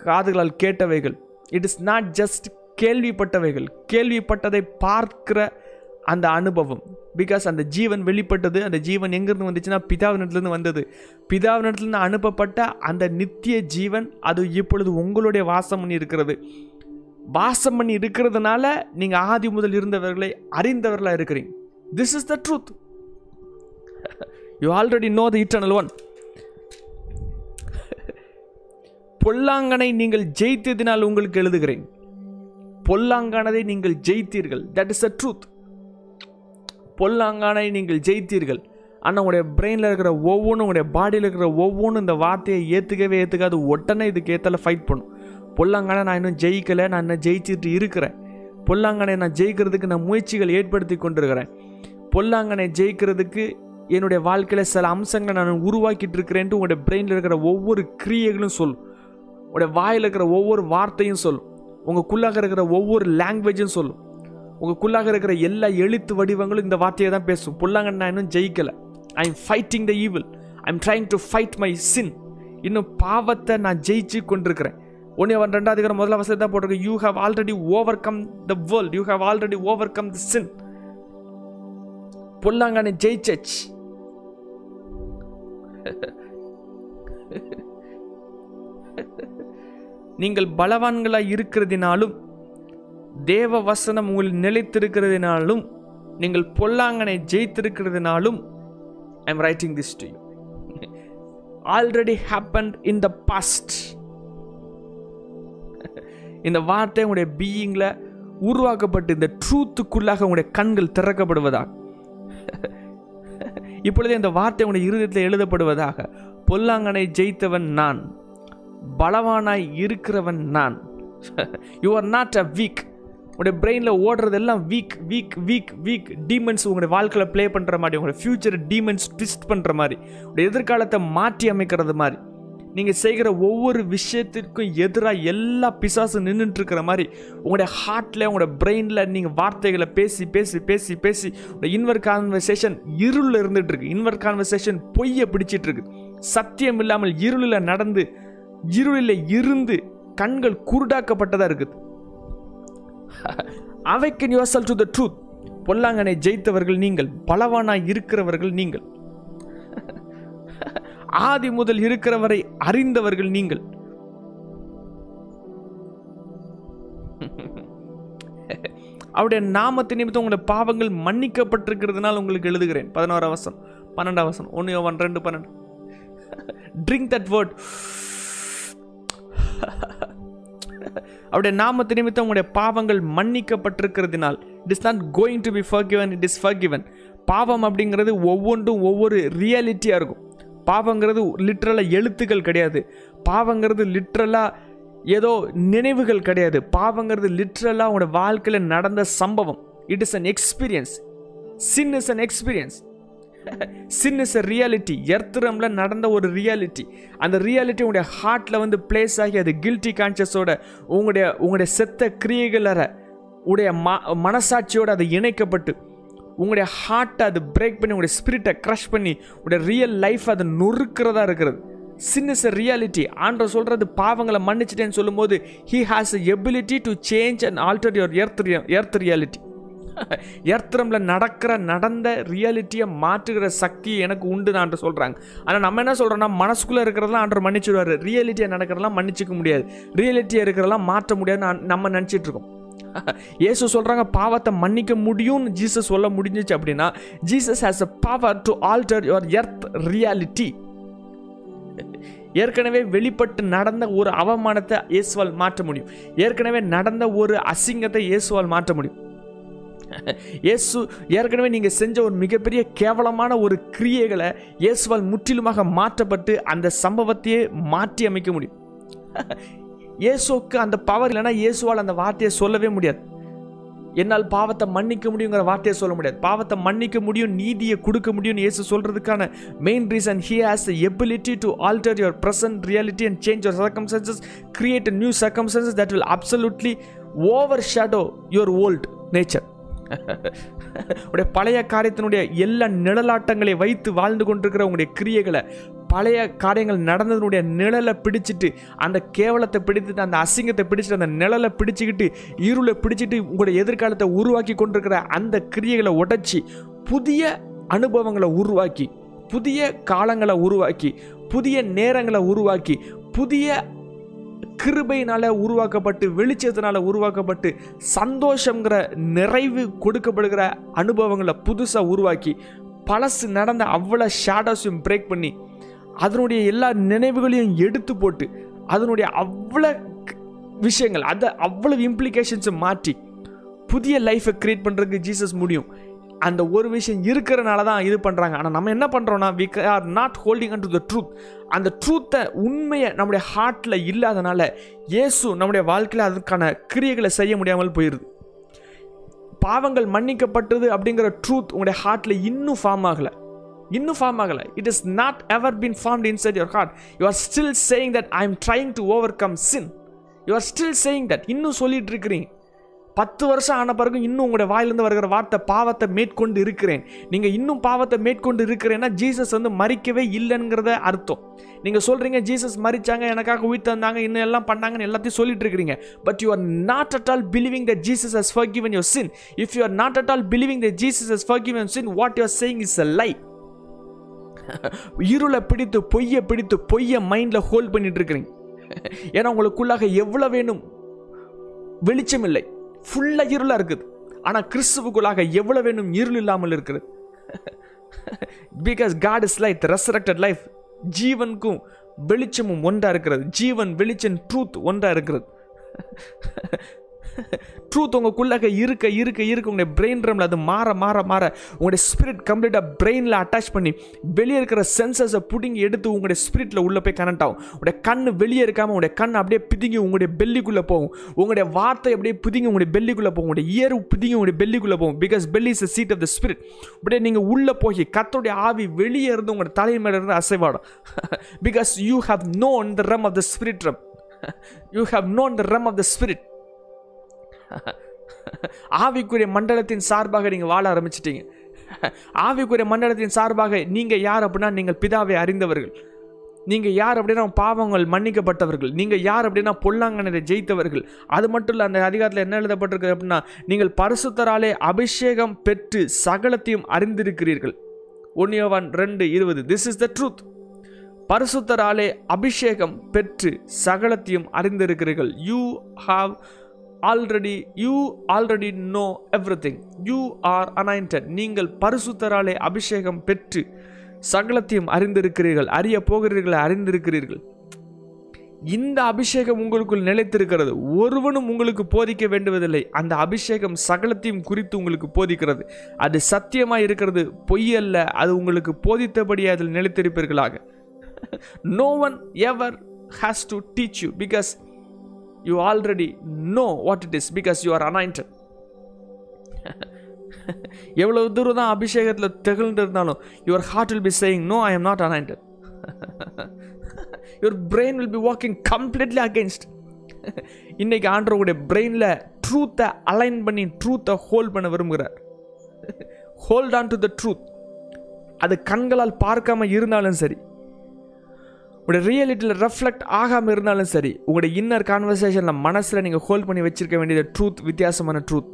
காதுகளால் கேட்டவைகள். இட் இஸ் நாட் ஜஸ்ட் கேள்விப்பட்டவைகள் கேள்விப்பட்டதை பார்க்கிற அந்த அனுபவம். பிகாஸ் அந்த ஜீவன் வெளிப்பட்டது அந்த ஜீவன் எங்கேருந்து வந்துச்சுன்னா பிதாவினிடத்துலேருந்து வந்தது. பிதாவினிடத்துலேருந்து அனுப்பப்பட்ட அந்த நித்திய ஜீவன் அது இப்பொழுது உங்களுடைய வாசம் பண்ணி இருக்கிறது. வாசம் பண்ணி இருக்கிறதுனால நீங்கள் ஆதி முதல் இருந்தவர்களை அறிந்தவர்களாக இருக்கிறீங்க. This is the truth you already know the eternal one பொல்லாங்கனை நீங்கள் ஜெயித்ததினால் உங்களுக்கு எழுதுகிறேன். பொல்லாங்கானதை நீங்கள் ஜெயித்தீர்கள். தட் இஸ் த ட்ரூத் பொல்லாங்கானை நீங்கள் ஜெயித்தீர்கள். ஆனால் உங்களுடைய பிரெயினில் இருக்கிற ஒவ்வொன்றும் உங்களுடைய பாடியில் இருக்கிற ஒவ்வொன்றும் இந்த வார்த்தையை ஏற்றுக்கவே ஏற்றுக்காது உடனே இதுக்கு ஏற்றல ஃபைட் பண்ணும். பொல்லாங்கானை நான் இன்னும் ஜெயிக்கலை நான் இன்னும் ஜெயிச்சிட்டு இருக்கிறேன். பொல்லாங்கனை நான் ஜெயிக்கிறதுக்கு நான் முயற்சிகள் ஏற்படுத்தி கொண்டிருக்கிறேன். பொல்லாங்கனை ஜெயிக்கிறதுக்கு என்னுடைய வாழ்க்கையில் சில அம்சங்களை நான் உருவாக்கிட்டு இருக்கிறேன்ட்டு உங்களுடைய பிரெயினில் இருக்கிற ஒவ்வொரு கிரியைகளும் சொல்லும். உங்களுடைய வாயில் இருக்கிற ஒவ்வொரு வார்த்தையும் சொல்லும். உங்களுக்குள்ளாக இருக்கிற ஒவ்வொரு லாங்குவேஜும் சொல்லும். உங்களுக்குள்ளாக இருக்கிற எல்லா எழுத்து வடிவங்களும் இந்த வார்த்தையை தான் பேசும். புல்லாங்கண்ணா நான் இன்னும் ஜெயிக்கலை. I am fighting the evil I am trying to fight my sin இன்னும் பாவத்தை நான் ஜெயிச்சு கொண்டிருக்கிறேன். ஒன்று அவன் ரெண்டாவது இருக்கிற முதல்ல வசதி தான் போட்டிருக்கு. You have already overcome the world you have already overcome the sin பொல்லாங்கண்ணை ஜெயிச்சச் நீங்கள் பலவான்களாய் இருக்கிறதினாலும் தேவ வசனம் உங்களில் நிலைத்திருக்கிறதுனாலும் நீங்கள் பொல்லாங்கனை ஜெயித்திருக்கிறதுனாலும் I am writing this to you already happen in the past இந்த வார்த்தை உங்களுடைய பீயிங்கில் உருவாக்கப்பட்டு இந்த ட்ரூத்துக்குள்ளாக உங்களுடைய கண்கள் திறக்கப்படுவதாக. இப்பொழுது இந்த வார்த்தை உங்களுடைய இருதயத்தில் எழுதப்படுவதாக. பொல்லாங்கனை ஜெயித்தவன் நான். பலவானாய் இருக்கிறவன் நான். You are not a weak உங்களுடைய பிரெயினில் ஓடுறதெல்லாம் weak weak weak weak demons உங்களுடைய வாழ்க்கையில் ப்ளே பண்ணுற மாதிரி உங்களுடைய ஃப்யூச்சரை டீமன்ஸ் ட்விஸ்ட் பண்ணுற மாதிரி உங்களுடைய எதிர்காலத்தை மாற்றி அமைக்கிறது மாதிரி நீங்கள் செய்கிற ஒவ்வொரு விஷயத்திற்கும் எதிராக எல்லா பிசாசும் நின்றுட்டுருக்கிற மாதிரி உங்களுடைய ஹார்ட்டில் உங்களோட பிரெயினில் நீங்கள் வார்த்தைகளை பேசி பேசி பேசி பேசி உங்களுடைய இன்வர் கான்வர்சேஷன் இருளில் இருந்துகிட்ருக்கு இன்வர் கான்வர்சேஷன் பொய்யை பிடிச்சிட்ருக்கு சத்தியம் இல்லாமல் இருளில் நடந்து இருளில் இருந்து கண்கள் குருடாக்கப்பட்டதாக இருக்குது. Awaken your to the truth பொல்லாங்கனை ஜெயித்தவர்கள் நீங்கள் பலவானாய் இருக்கிறவர்கள் நீங்கள். ஆதி முதல் இருக்கிறவரை அறிந்தவர்கள் நீங்கள். அவருடைய நாமத்தை நிமித்தம் உங்களுடைய பாவங்கள் மன்னிக்கப்பட்டிருக்கிறதுனால உங்களுக்கு எழுதுகிறேன். பதினோரு வசனம் பன்னெண்டு வசனம் ஒன்று ஒன் ரெண்டு பன்னெண்டு. ட்ரிங்க் தட் வேர்ட் அவருடைய நாமத்து நிமித்தம் உங்களுடைய பாவங்கள் மன்னிக்கப்பட்டிருக்கிறதுனால் it is not going to be forgiven it is forgiven பாவம் அப்படிங்கிறது ஒவ்வொன்றும் ஒவ்வொரு ரியாலிட்டியாக இருக்கும். பாவங்கிறது லிட்ரலாக எழுத்துக்கள் கிடையாது. பாவங்கிறது லிட்ரலாக ஏதோ நினைவுகள் கிடையாது. பாவங்கிறது லிட்ரலாக உங்களோட வாழ்க்கையில் நடந்த சம்பவம். It is an experience sin is an experience sin is a reality எர்த்ரம்ல நடந்த ஒரு ரியாலிட்டி அந்த ரியாலிட்டி உங்களுடைய ஹார்ட்டில் வந்து பிளேஸ் ஆகி அது கில்ட்டி கான்ஷியஸோட உங்களுடைய உங்களுடைய செத்த கிரியைகளற உடைய ம மனசாட்சியோடு அது இணைக்கப்பட்டு உங்களுடைய ஹார்ட்டை அது பிரேக் பண்ணி உங்களுடைய ஸ்பிரிட்டை க்ரஷ் பண்ணி உங்களுடைய ரியல் லைஃப் அதை நொறுக்கிறதா இருக்கிறது. சின் இஸ் அ ரியாலிட்டி ஆண்ட சொல்கிறது பாவங்களை மன்னிச்சிட்டேன்னு சொல்லும்போது he has a ability to change and alter your earth earth reality எர்த்திரமில் நடக்கிற நடந்த ரியாலிட்டியை மாற்றுகிற சக்தி எனக்கு உண்டு நான் சொல்கிறாங்க ஆனால் நம்ம என்ன சொல்கிறோம்னா மனசுக்குள்ளே இருக்கிறதெல்லாம் ஆண்டர் மன்னிச்சுடுவார். ரியாலிட்டியாக நடக்கிறதெல்லாம் மன்னிச்சிக்க முடியாது. ரியாலிட்டியாக இருக்கிறதெல்லாம் மாற்ற முடியாதுன்னு நம்ம நினச்சிட்டு இருக்கோம். இயேசு சொல்கிறாங்க பாவத்தை மன்னிக்க முடியும்னு ஜீசஸ் சொல்ல முடிஞ்சிச்சு அப்படின்னா Jesus has a power to alter your earth reality ஏற்கனவே வெளிப்பட்டு நடந்த ஒரு அவமானத்தை இயேசுவால் மாற்ற முடியும். ஏற்கனவே நடந்த ஒரு அசிங்கத்தை இயேசுவால் மாற்ற முடியும். இயேசு ஏற்கனவே நீங்கள் செஞ்ச ஒரு மிகப்பெரிய கேவலமான ஒரு கிரியைகளை இயேசுவால் முற்றிலுமாக மாற்றப்பட்டு அந்த சம்பவத்தையே மாற்றி அமைக்க முடியும். இயேசுக்கு அந்த பவர் இல்லைன்னா இயேசுவால் அந்த வார்த்தையை சொல்லவே முடியாது. என்னால் பாவத்தை மன்னிக்க முடியுங்கிற வார்த்தையை சொல்ல முடியாது. பாவத்தை மன்னிக்க முடியும் நீதியை கொடுக்க முடியும்னு இயேசு சொல்கிறதுக்கான main reason he has the ability to alter your present reality and change your circumstances create new circumstances that will absolutely overshadow your old nature உடைய பழைய காரியத்தினுடைய எல்லா நிழலாட்டங்களை வைத்து வாழ்ந்து கொண்டிருக்கிற உங்களுடைய கிரியைகளை பழைய காரியங்கள் நடந்ததனுடைய நிழலை பிடிச்சிட்டு அந்த கேவலத்தை பிடித்துட்டு அந்த அசிங்கத்தை பிடிச்சிட்டு அந்த நிழலை பிடிச்சிக்கிட்டு இருளை பிடிச்சிட்டு உங்களுடைய எதிர்காலத்தை உருவாக்கி கொண்டிருக்கிற அந்த கிரியைகளை உடைச்சி புதிய அனுபவங்களை உருவாக்கி புதிய காலங்களை உருவாக்கி புதிய நேரங்களை உருவாக்கி புதிய கிருபையினால் உருவாக்கப்பட்டு வெளிச்சத்தினால் உருவாக்கப்பட்டு சந்தோஷங்கிற நிறைவு கொடுக்கப்படுகிற அனுபவங்களை புதுசாக உருவாக்கி பழசு நடந்த அவ்வளோ ஷேடோஸையும் பிரேக் பண்ணி அதனுடைய எல்லா நினைவுகளையும் எடுத்து போட்டு அதனுடைய அவ்வளோ விஷயங்கள் அதை அவ்வளவு இம்ப்ளிகேஷன்ஸை மாற்றி புதிய லைஃப்பை கிரியேட் பண்ணுறதுக்கு ஜீசஸ் முடியும். அந்த ஒரு விஷயம் இருக்கிறனால தான் இது பண்ணுறாங்க ஆனால் நம்ம என்ன பண்ணுறோன்னா we are not holding on to the truth அந்த ட்ரூத்தை உண்மையை நம்முடைய ஹார்ட்டில் இல்லாதனால இயேசு நம்முடைய வாழ்க்கையில் அதுக்கான கிரியைகளை செய்ய முடியாமல் போயிடுது பாவங்கள் மன்னிக்கப்பட்டது அப்படிங்கிற ட்ரூத் உங்களுடைய ஹார்ட்டில் இன்னும் ஃபார்ம் ஆகலை. இன்னும் ஃபார்ம் ஆகலை. It is not ever been formed inside your heart you are still saying that I am trying to overcome sin you are still saying that இன்னும் சொல்லிட்டு இருக்கிறீங்க. பத்து வருஷம் ஆன பிறகு இன்னும் உங்களுடைய வாயிலிருந்து வருகிற வார்த்தை பாவத்தை மேற்கொண்டு இருக்கிறேன். நீங்கள் இன்னும் பாவத்தை மேற்கொண்டு இருக்கிறேன்னா ஜீசஸ் வந்து மறிக்கவே இல்லைங்கிறத அர்த்தம். நீங்கள் சொல்கிறீங்க ஜீசஸ் மறிச்சாங்க எனக்காக உயிர் தந்தாங்க இன்னும் எல்லாம் பண்ணாங்கன்னு எல்லாத்தையும் சொல்லிட்டு இருக்கிறீங்க. But you are not at all believing the Jesus has forgiven your sin if you are not at all believing the Jesus has forgiven sin what you're saying is a lie இருளை பிடித்து பொய்யை பிடித்து பொய்யை மைண்டில் hold பண்ணிட்டு இருக்கிறீங்க. ஏன்னா உங்களுக்குள்ளாக எவ்வளோ வேணும்? வெளிச்சம் இல்லை. ஃபுல்லாக இருளாக இருக்குது. ஆனால் கிறிஸ்துவுக்குள்ளாக எவ்வளோ வேணும் இருள் இல்லாமல் இருக்கிறது because God is life resurrected life ஜீவனுக்கும் வெளிச்சமும் ஒன்றாக இருக்கிறது. ஜீவன் வெளிச்சம் ட்ரூத் ஒன்றாக இருக்கிறது. ட்ரூத் உங்களுக்குள்ளாக இருக்க இருக்க இருக்க உங்களுடைய பிரெயின் ரம்ல அது மாற மாற மாற உங்களுடைய ஸ்பிரிட் கம்ப்ளீட்டாக பிரெயினில் அட்டாச் பண்ணி வெளியே இருக்கிற சென்சஸை பிடுங்கி எடுத்து உங்களுடைய ஸ்பிரிட்டில் உள்ளே போய் கனெக்ட் ஆகும். உங்களுடைய கண் வெளியே இருக்காமல் உங்களுடைய கண் அப்படியே பிதுங்கி உங்களுடைய பெல்லிக்குள்ளே போகும். உங்களுடைய வார்த்தை அப்படியே பிதுங்கி உங்களுடைய பெல்லிக்குள்ளே போகும். உங்களுடைய இயர் பிதுங்கி உங்களுடைய பெல்லிக்குள்ளே போகும். Because belly is seat of the spirit அப்படியே நீங்கள் உள்ளே போய் கத்தோடைய ஆவி வெளியே இருந்து உங்களுடைய தலை மேலே இருந்து அசைவாடும். Because you have known the realm of the spirit realm you have known the realm of the spirit ஆவிக்குரிய மண்டலத்தின் சார்பாக நீங்கள் வாழ ஆரம்பிச்சிட்டீங்க. ஆவிக்குரிய மண்டலத்தின் சார்பாக நீங்கள் யார் அப்படின்னா நீங்கள் பிதாவை அறிந்தவர்கள். நீங்கள் யார் அப்படின்னா பாவங்கள் மன்னிக்கப்பட்டவர்கள். நீங்கள் யார் அப்படின்னா பொல்லாங்கனரை ஜெயித்தவர்கள். அது மட்டும் இல்லை அந்த அதிகாரத்தில் என்ன எழுதப்பட்டிருக்கு அப்படின்னா நீங்கள் பரிசுத்தராலே அபிஷேகம் பெற்று சகலத்தையும் அறிந்திருக்கிறீர்கள். ஒன்னியவான் ரெண்டு இருபது. திஸ் இஸ் த ட்ரூத் பரிசுத்தராலே அபிஷேகம் பெற்று சகலத்தையும் அறிந்திருக்கிறீர்கள். You have already you already know everything you are anointed நீங்கள் பரிசுத்தராலே அபிஷேகம் பெற்று சகலத்தையும் அறிந்திருக்கிறீர்கள் அறிய போகிறீர்கள் அறிந்திருக்கிறீர்கள். இந்த அபிஷேகம் உங்களுக்குள் நிலைத்திருக்கிறது. ஒருவனும் உங்களுக்கு போதிக்க வேண்டுவதில்லை. அந்த அபிஷேகம் சகலத்தையும் குறித்து உங்களுக்கு போதிக்கிறது. அது சத்தியமாக இருக்கிறது. பொய்யல்ல அது உங்களுக்கு போதித்தபடி அதில் நிலைத்திருப்பீர்களாக. No one ever has to teach you because you already know what it is because you are anointed எவ்வளவு தூரம் தான் அபிஷேகத்தில் திகழ்ந்து இருந்தாலும் your heart will be saying no I am not anointed your brain will be walking completely against இன்னைக்கு ஆண்டவருடைய பிரெயினில் ட்ரூத்தை align பண்ணி ட்ரூத்தை ஹோல்ட் பண்ண விரும்புகிறார். Hold on to the truth அது கண்களால் பார்க்காம இருந்தாலும் சரி. உங்களுடைய ரியாலிட்டியில் ரெஃப்ளெக்ட் ஆகாமல் இருந்தாலும் சரி உங்களுடைய இன்னர் கான்வர்சேஷனில் மனசில் நீங்கள் ஹோல்ட் பண்ணி வச்சிருக்க வேண்டிய ட்ரூத் வித்தியாசமான ட்ரூத்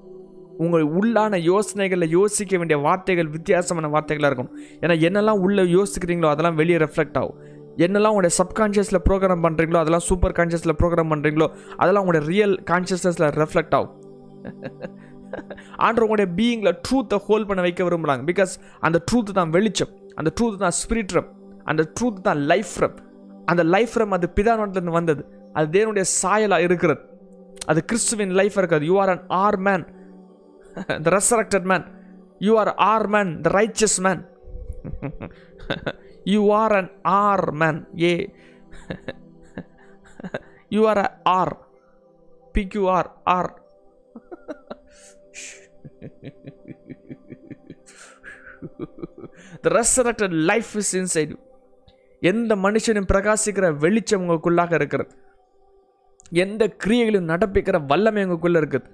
உங்கள் உள்ளான யோசனைகளில் யோசிக்க வேண்டிய வார்த்தைகள் வித்தியாசமான வார்த்தைகளாக இருக்கும். ஏன்னா என்னெல்லாம் உள்ளே யோசிக்கிறீங்களோ அதெல்லாம் வெளியே ரெஃப்ளெக்ட் ஆகும். என்னெல்லாம் உங்களுடைய சப்கான்ஷியஸில் ப்ரோக்ராம் பண்ணுறீங்களோ அதெல்லாம் சூப்பர் கான்ஷியஸில் ப்ரோக்ராம் பண்ணுறீங்களோ அதெல்லாம் உங்களுடைய ரியல் கான்ஷியஸ்னஸில் ரெஃப்ளெக்ட் ஆகும். ஆண்டு உங்களுடைய பீயிங்கில் ட்ரூத்தை ஹோல்ட் பண்ண வைக்க விரும்புகிறாங்க பிகாஸ் அந்த ட்ரூத் தான் வெளிச்சம். அந்த ட்ரூத் தான் ஸ்பிரிட் ரப் அந்த ட்ரூத் தான் லைஃப் ரப் அந்த லைஃப் ஃப்ரம் அது பிதானோட்டிலிருந்து வந்தது அது தேவனுடைய சாயலாக இருக்கிறது அது கிறிஸ்துவின் லைஃப் இருக்காது you are an R man the resurrected man you are R man the riches man you are an R man a you are a R PQR R the resurrected life is inside you எந்த மனுஷனும் பிரகாசிக்கிற வெளிச்சம் உங்களுக்குள்ளாக இருக்கிறது. எந்த கிரியைகளையும் நடப்பிக்கிற வல்லமை உங்களுக்குள்ள இருக்குது.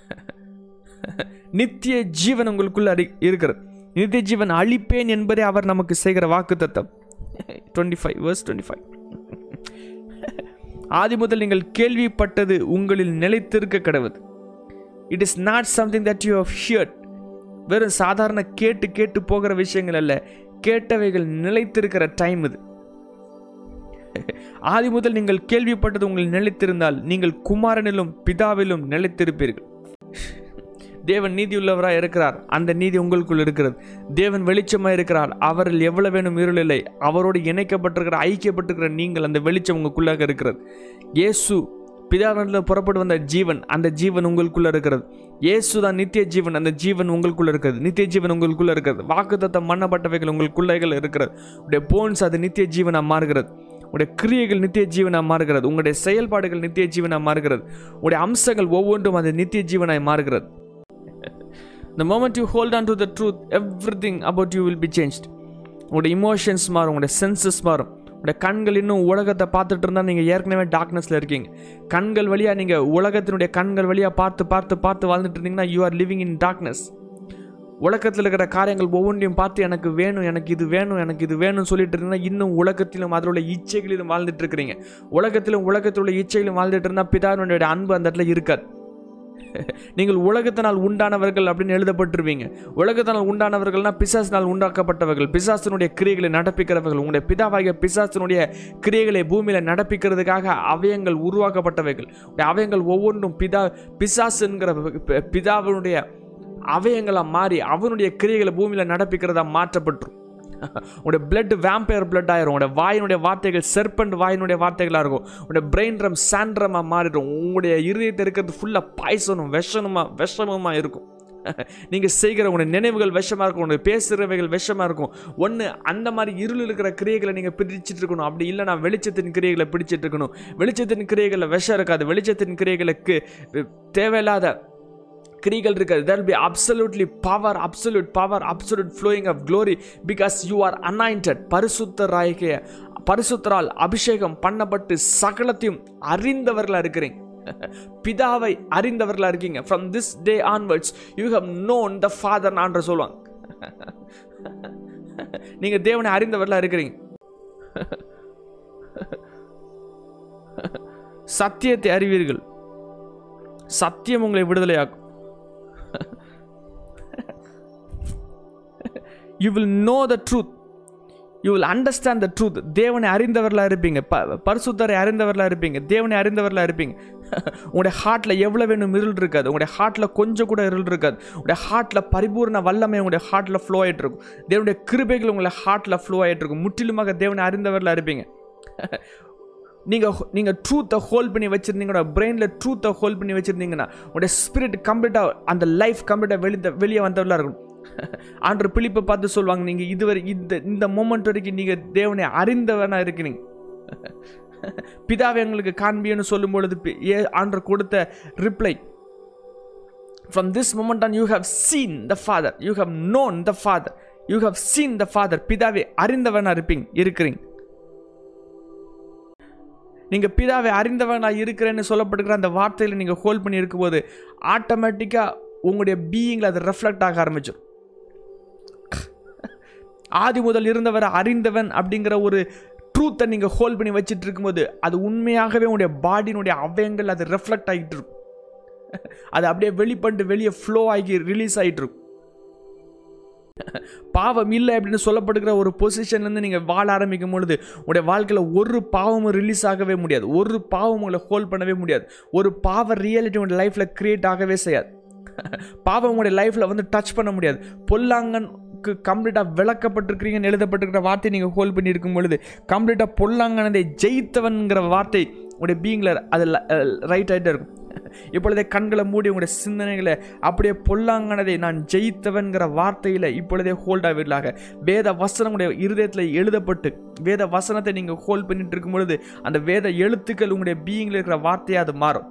நித்திய ஜீவன் உங்களுக்குள்ள அறி இருக்கிறது. நித்திய ஜீவன் அழிப்பேன் என்பதே அவர் நமக்கு செய்கிற வாக்கு தத்தம் twenty five verse twenty five ஆதி முதல் நீங்கள் கேள்விப்பட்டது உங்களில் நிலைத்திருக்க கிடவுது it is not something that you have heard வெறும் சாதாரண கேட்டு கேட்டு போகிற விஷயங்கள் அல்ல. கேட்டவைகள் நிலைத்திருக்கிற டைம் இது. ஆதி முதல் நீங்கள் கேள்விப்பட்டது உங்கள் நிலைத்திருந்தால் நீங்கள் குமாரனிலும் பிதாவிலும் நிலைத்திருப்பீர்கள். தேவன் நீதி உள்ளவராக இருக்கிறார். அந்த நீதி உங்களுக்குள் இருக்கிறது. தேவன் வெளிச்சமாக இருக்கிறார். அவரில் எவ்வளவு வேணும் இருள் இல்லை. அவரோடு இணைக்கப்பட்டிருக்கிற ஐக்கியப்பட்டிருக்கிற நீங்கள் அந்த வெளிச்சம் உங்களுக்குள்ளாக இருக்கிறது. இயேசு பிதாவினில் புறப்பட்டு வந்த ஜீவன் அந்த ஜீவன் உங்களுக்குள்ளே இருக்கிறது. இயேசு தான் நித்திய ஜீவன் அந்த ஜீவன் உங்களுக்குள்ளே இருக்கிறது. நித்திய ஜீவன் உங்களுக்குள்ளே இருக்கிறது. வாக்குத்தத்தம் மண்ணப்பட்டவைகள் உங்களுக்குள்ளைகள் இருக்கிறது. உடைய போன்ஸ் அது நித்திய ஜீவனாக மாறுகிறது. உடைய கிரியைகள் நித்திய ஜீவனாக மாறுகிறது. உங்களுடைய செயல்பாடுகள் நித்திய ஜீவனாக மாறுகிறது. உடைய அம்சங்கள் ஒவ்வொன்றும் அது நித்திய ஜீவனாய் மாறுகிறது. The moment you hold on to the truth everything about you will be change உங்களுடைய இமோஷன்ஸ் மாறும் உங்களோட சென்சஸ் மாறும். உங்களோட கண்கள் இன்னும் உலகத்தை பார்த்துட்டு இருந்தால் நீங்கள் ஏற்கனவே டார்க்னஸில் இருக்கீங்க. கண்கள் வழியாக நீங்கள் உலகத்தினுடைய கண்கள் வழியாக பார்த்து பார்த்து பார்த்து வாழ்ந்துட்டு இருந்தீங்கன்னா you are living in darkness உலகத்தில் இருக்கிற காரியங்கள் ஒவ்வொன்றையும் பார்த்து எனக்கு வேணும் எனக்கு இது வேணும் எனக்கு இது வேணும்னு சொல்லிட்டு இருந்தீங்கன்னா இன்னும் உலகத்திலும் அதில் உள்ள இச்சைகளிலும் வாழ்ந்துட்டு இருக்கிறீங்க. உலகத்திலும் உலகத்தில் உள்ள இச்சைகளும் வாழ்ந்துட்டு இருந்தால் பிதாவினுடைய அன்பு அந்த இடத்துல இருக்காது. நீங்கள் உலகத்தினால் உண்டானவர்கள் அப்படின்னு எழுதப்பட்டிருவீங்க உலகத்தினால் உண்டானவர்கள்னா பிசாசினால் உண்டாக்கப்பட்டவர்கள். பிசாசினுடைய கிரியைகளை நடப்பிக்கிறவர்கள். உங்களுடைய பிதாவாகிய பிசாசினுடைய கிரியைகளை பூமியில் நடப்பிக்கிறதுக்காக அவயங்கள் உருவாக்கப்பட்டவைகள். அவயங்கள் ஒவ்வொன்றும் பிதா பிசாசுங்கிற பிதாவினுடைய அவயங்களாக மாறி அவனுடைய கிரியைகளை பூமியில் நடப்பிக்கிறதா மாற்றப்பட்டுரும். உன்னோட பிளட் வேம்பயர் பிளட் ஆயிரும். உன்னோட வாயினுடைய வார்த்தைகள் செர்பண்ட் வாயினுடைய வார்த்தைகளாக இருக்கும். உடைய பிரெயின் ரம் சாண்ட்ரமாக மாறிடும். உங்களுடைய இருதயத்தை இருக்கிறது ஃபுல்லாக பாய்சனும் விஷனுமா விஷமுமா இருக்கும். நீங்கள் செய்கிற உங்களுடைய நினைவுகள் விஷமாக இருக்கும். உங்களுடைய பேசுகிறவைகள் விஷமாக இருக்கும். ஒன்று அந்த மாதிரி இருள் இருக்கிற கிரியைகளை நீங்கள் பிடிச்சிட்டு இருக்கணும். அப்படி இல்லைனா வெளிச்சத்தின் கிரியைகளை பிடிச்சிட்டு இருக்கணும். வெளிச்சத்தின் கிரியைகளில் விஷம் இருக்காது. வெளிச்சத்தின் கிரியைகளுக்கு தேவையில்லாத கிரிகள் இருக்காது there be absolutely power absolute power absolute flowing of glory because you are are anointed. பரிசுத்தராகிய பரிசுத்தரால் அபிஷேகம் பண்ணப்பட்டு சகலத்தையும் அறிந்தவர்களாக இருக்கிறீங்க. பிதாவை அறிந்தவர்களாக இருக்கீங்க. From this day onwards you have known the father ஆன்ற சொல்லுவாங்க. நீங்கள் தேவனை அறிந்தவர்களாக இருக்கிறீங்க. சத்தியத்தை அறிவீர்கள். சத்தியம் உங்களை விடுதலையாக்கும். You will know the truth you will understand the truth தேவனை அறிந்தவர்களாக இருப்பீங்க. ப பரிசுத்தரை அறிந்தவர்களாக இருப்பீங்க. தேவனை அறிந்தவர்களாக இருப்பீங்க. உங்களுடைய ஹார்ட்டில் எவ்வளோ வேணும் இருள் இருக்காது. உங்களுடைய ஹார்ட்டில் கொஞ்சம் கூட இருள் இருக்காது. உங்களுடைய ஹார்ட்டில் பரிபூர்ண வல்லமை உங்களுடைய ஹார்ட்டில் ஃப்ளோ ஆகிட்டு இருக்கும். தேவனுடைய கிருபைகள் உங்களை ஹார்ட்டில் ஃப்ளோ ஆகிட்டு இருக்கும். முற்றிலுமாக தேவனை அறிந்தவர்களாக இருப்பீங்க. நீங்கள் நீங்கள் ட்ரூத்தை ஹோல்ட் பண்ணி வச்சுருந்தீங்கன்னா பிரெயினில் ட்ரூத்தை ஹோல்ட் பண்ணி வச்சுருந்தீங்கன்னா உங்களுடைய ஸ்பிரிட் கம்ப்ளீட்டாக அந்த லைஃப் கம்ப்ளீட்டாக வெளி வெளியே வந்தவர்களாக இருக்கும். ஆண்டு பிழிப்பை பார்த்து சொல்லுவாங்க நீங்கள் இதுவரை இந்த இந்த மூமெண்ட் வரைக்கும் நீங்கள் தேவனை அறிந்தவனா இருக்கிறீங்க. பிதாவை எங்களுக்கு காண்பியன்னு சொல்லும் பொழுது பி- ஏ ஆண்டர் கொடுத்த reply from this moment on you have seen the father you have known the father you have seen the father பிதாவை அறிந்தவனா இருப்பீங்க இருக்கிறீங்க. நீங்கள் பிதாவை நான் இருக்கிறேன்னு சொல்லப்படுகிற அந்த வார்த்தையில் நீங்கள் ஹோல்ட் பண்ணி இருக்கும்போது ஆட்டோமேட்டிக்காக உங்களுடைய பீயிங்கில் அது ரெஃப்ளெக்ட் ஆக ஆரம்பிச்சிடும் ஆதி முதல் இருந்தவர் அறிந்தவன் அப்படிங்கிற ஒரு ட்ரூத்தை நீங்கள் ஹோல்ட் பண்ணி வச்சுட்டு இருக்கும்போது அது உண்மையாகவே உங்களுடைய பாடியினுடைய அவயங்கள் அது ரெஃப்ளெக்ட் ஆகிட்டு இருக்கும் அது அப்படியே வெளிப்பட்டு வெளியே ஃப்ளோ ஆகி ரிலீஸ் ஆகிட்டு இருக்கும் பாவம் இல்லை அப்படின்னு சொல்லப்படுகிற ஒரு பொசிஷன்லேருந்து நீங்கள் வாழ ஆரம்பிக்கும் பொழுது உங்களுடைய வாழ்க்கையில் ஒரு பாவமும் ரிலீஸ் ஆகவே முடியாது. ஒரு பாவம் உங்களை ஹோல்ட் பண்ணவே முடியாது. ஒரு பாவ ரியாலிட்டி உங்களுடைய லைஃப்பில் க்ரியேட் ஆகவே செய்யாது. பாவம் உங்களுடைய லைஃப்பில் வந்து டச் பண்ண முடியாது. பொல்லாங்கன் புக்கு கம்ப்ளீட்டாக விளக்கப்பட்டிருக்கிறீங்கன்னு எழுதப்பட்டிருக்கிற வார்த்தை நீங்கள் ஹோல்ட் பண்ணி இருக்கும் பொழுது கம்ப்ளீட்டாக பொல்லாங்கனதை ஜெயித்தவன்கிற வார்த்தை உங்களுடைய பீங்கில் அது ரைட் ஆகிட்டே இருக்கும். இப்பொழுதே கண்களை மூடி உங்களுடைய சிந்தனைகளை அப்படியே பொல்லாங்கனதை நான் ஜெயித்தவன்கிற வார்த்தையில் இப்பொழுதே ஹோல்ட் ஆகிடலாக வேத வசனம் உடைய இருதயத்தில் எழுதப்பட்டு வேத வசனத்தை நீங்கள் ஹோல்ட் பண்ணிட்டு இருக்கும் பொழுது அந்த வேத எழுத்துக்கள் உங்களுடைய பீயிங்கில் இருக்கிற வார்த்தையாக அது மாறும்.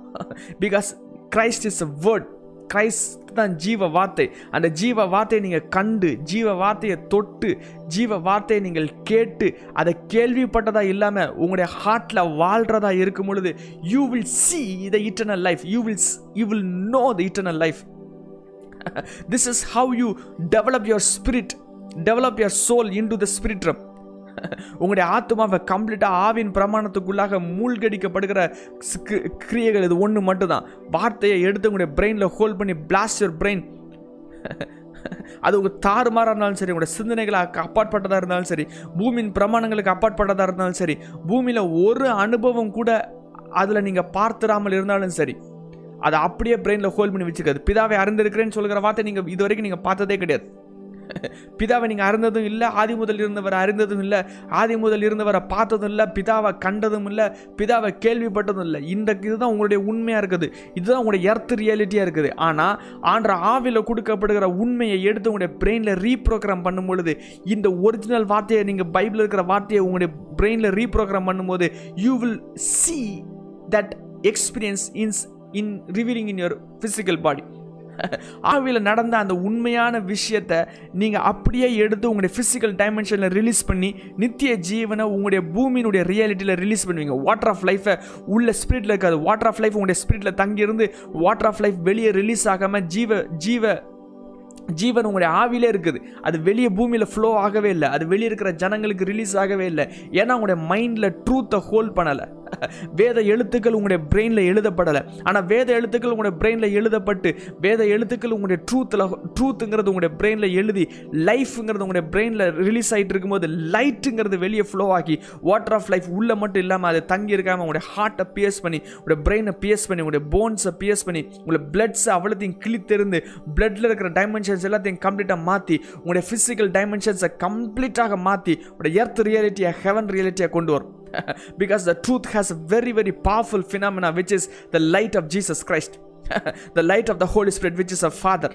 Because Christ is a word Christ தான் ஜீவ வார்த்தை அந்த ஜீவ வார்த்தையை நீங்கள் கண்டு ஜீவ வார்த்தையை தொட்டு ஜீவ வார்த்தையை நீங்கள் கேட்டு அதை கேள்விப்பட்டதாக இல்லாமல் உங்களுடைய ஹார்ட்டில் வாழ்கிறதா இருக்கும் பொழுது you will see the eternal life you will you will know the eternal life this is how you develop your spirit develop your soul into the spirit ரம் உங்களுடைய ஆத்மாவை கம்ப்ளீட்டாக ஆவின் பிரமாணத்துக்குள்ளாக மூழ்கடிக்கப்படுகிற கிரியைகள் இது ஒன்று மட்டும்தான். வார்த்தையை எடுத்து உங்களுடைய பிரெயினில் ஹோல்ட் பண்ணி பிளாஸ்ட் யுவர் பிரெயின் அது உங்கள் தாறுமாறாக இருந்தாலும் சரி உங்களோட சிந்தனைகளுக்கு அப்பாற்பட்டதாக இருந்தாலும் சரி பூமியின் பிரமாணங்களுக்கு அப்பாற்பட்டதாக இருந்தாலும் சரி பூமியில் ஒரு அனுபவம் கூட அதில் நீங்கள் பார்த்துடாமல் இருந்தாலும் சரி அதை அப்படியே பிரெயினில் ஹோல்ட் பண்ணி வச்சுக்காது. பிதாவை அறிந்திருக்கிறேன்னு சொல்கிற வார்த்தை நீங்கள் இது வரைக்கும் நீங்கள் பார்த்ததே கிடையாது. பிதாவை நீங்கள் அறிந்ததும் இல்லை ஆதி முதல் இருந்தவரை அறிந்ததும் இல்லை ஆதி முதல் இருந்தவரை பார்த்ததும் இல்லை பிதாவை கண்டதும் இல்லை பிதாவை கேள்விப்பட்டதும் இல்லை. இந்த இதுதான் உங்களுடைய உண்மையாக இருக்குது. இதுதான் உங்களுடைய எர்த் ரியாலிட்டியாக இருக்குது. ஆனால் ஆன்ற ஆவியில் கொடுக்கப்படுகிற உண்மையை எடுத்து உங்களுடைய பிரெயினில் ரீப்ரோக்ராம் பண்ணும் பொழுது இந்த ஒரிஜினல் வார்த்தையை நீங்கள் பைபிளில் இருக்கிற வார்த்தையை உங்களுடைய பிரெயினில் ரீப்ரோக்ராம் பண்ணும்போது you will see that experience இன்ஸ் in revealing in your physical body ஆவியில் நடந்த அந்த உண்மையான விஷயத்தை நீங்கள் அப்படியே எடுத்து உங்களுடைய ஃபிசிக்கல் டைமென்ஷனில் ரிலீஸ் பண்ணி நித்திய ஜீவனை உங்களுடைய பூமியினுடைய ரியாலிட்டியில் ரிலீஸ் பண்ணுவீங்க. வாட்டர் ஆஃப் லைஃபை உள்ள ஸ்பிரிட்டில் இருக்காது. வாட்டர் ஆஃப் லைஃப் உங்களுடைய ஸ்பிரிட்டில் தங்கியிருந்து வாட்டர் ஆஃப் லைஃப் வெளியே ரிலீஸ் ஆகாமல் ஜீவ ஜீவ ஜீவன் உங்களுடைய ஆவிலே இருக்குது. அது வெளியே பூமியில் ஃப்ளோ ஆகவே இல்லை. அது வெளியே இருக்கிற ஜனங்களுக்கு ரிலீஸ் ஆகவே இல்லை. ஏன்னா உங்களுடைய மைண்டில் ட்ரூத்தை ஹோல்ட் பண்ணலை. வேத எழுத்துக்கள் உங்களுடைய பிரெயினில் எழுதப்படலை. ஆனால் வேத எழுத்துக்கள் உங்களுடைய பிரெயினில் எழுதப்பட்டு வேத எழுத்துக்கள் உங்களுடைய ட்ரூத்தில் ட்ரூத்துங்கிறது உங்களுடைய பிரெயினில் எழுதி லைஃப்ங்கிறது உங்களுடைய பிரெயினில் ரிலீஸ் ஆகிட்டு இருக்கும்போது லைட்டுங்கிறது வெளியே ஃப்ளோ ஆகி வாட்டர் ஆஃப் லைஃப் உள்ளே மட்டும் இல்லாமல் அது தங்கி இருக்காமல் உங்களுடைய ஹார்ட்டை பியர்ஸ் பண்ணி உங்களுடைய பிரெயினை பியர்ஸ் பண்ணி உங்களுடைய போன்ஸை பியர்ஸ் பண்ணி உங்களுடைய பிளட்ஸை அவ்வளோத்தையும் கிழித்தெருந்து பிளட்டில் இருக்கிற டைமென்ஷன்ஸ் எல்லாத்தையும் கம்ப்ளீட்டாக மாற்றி உங்களுடைய ஃபிசிக்கல் டைமென்ஷன்ஸை கம்ப்ளீட்டாக மாற்றி உங்களுடைய எர்த் ரியாலிட்டியை ஹெவன் ரியாலிட்டியாக கொண்டு வரும். Because the truth has a very very powerful phenomena which is the light of jesus christ the light of the holy spirit which is a father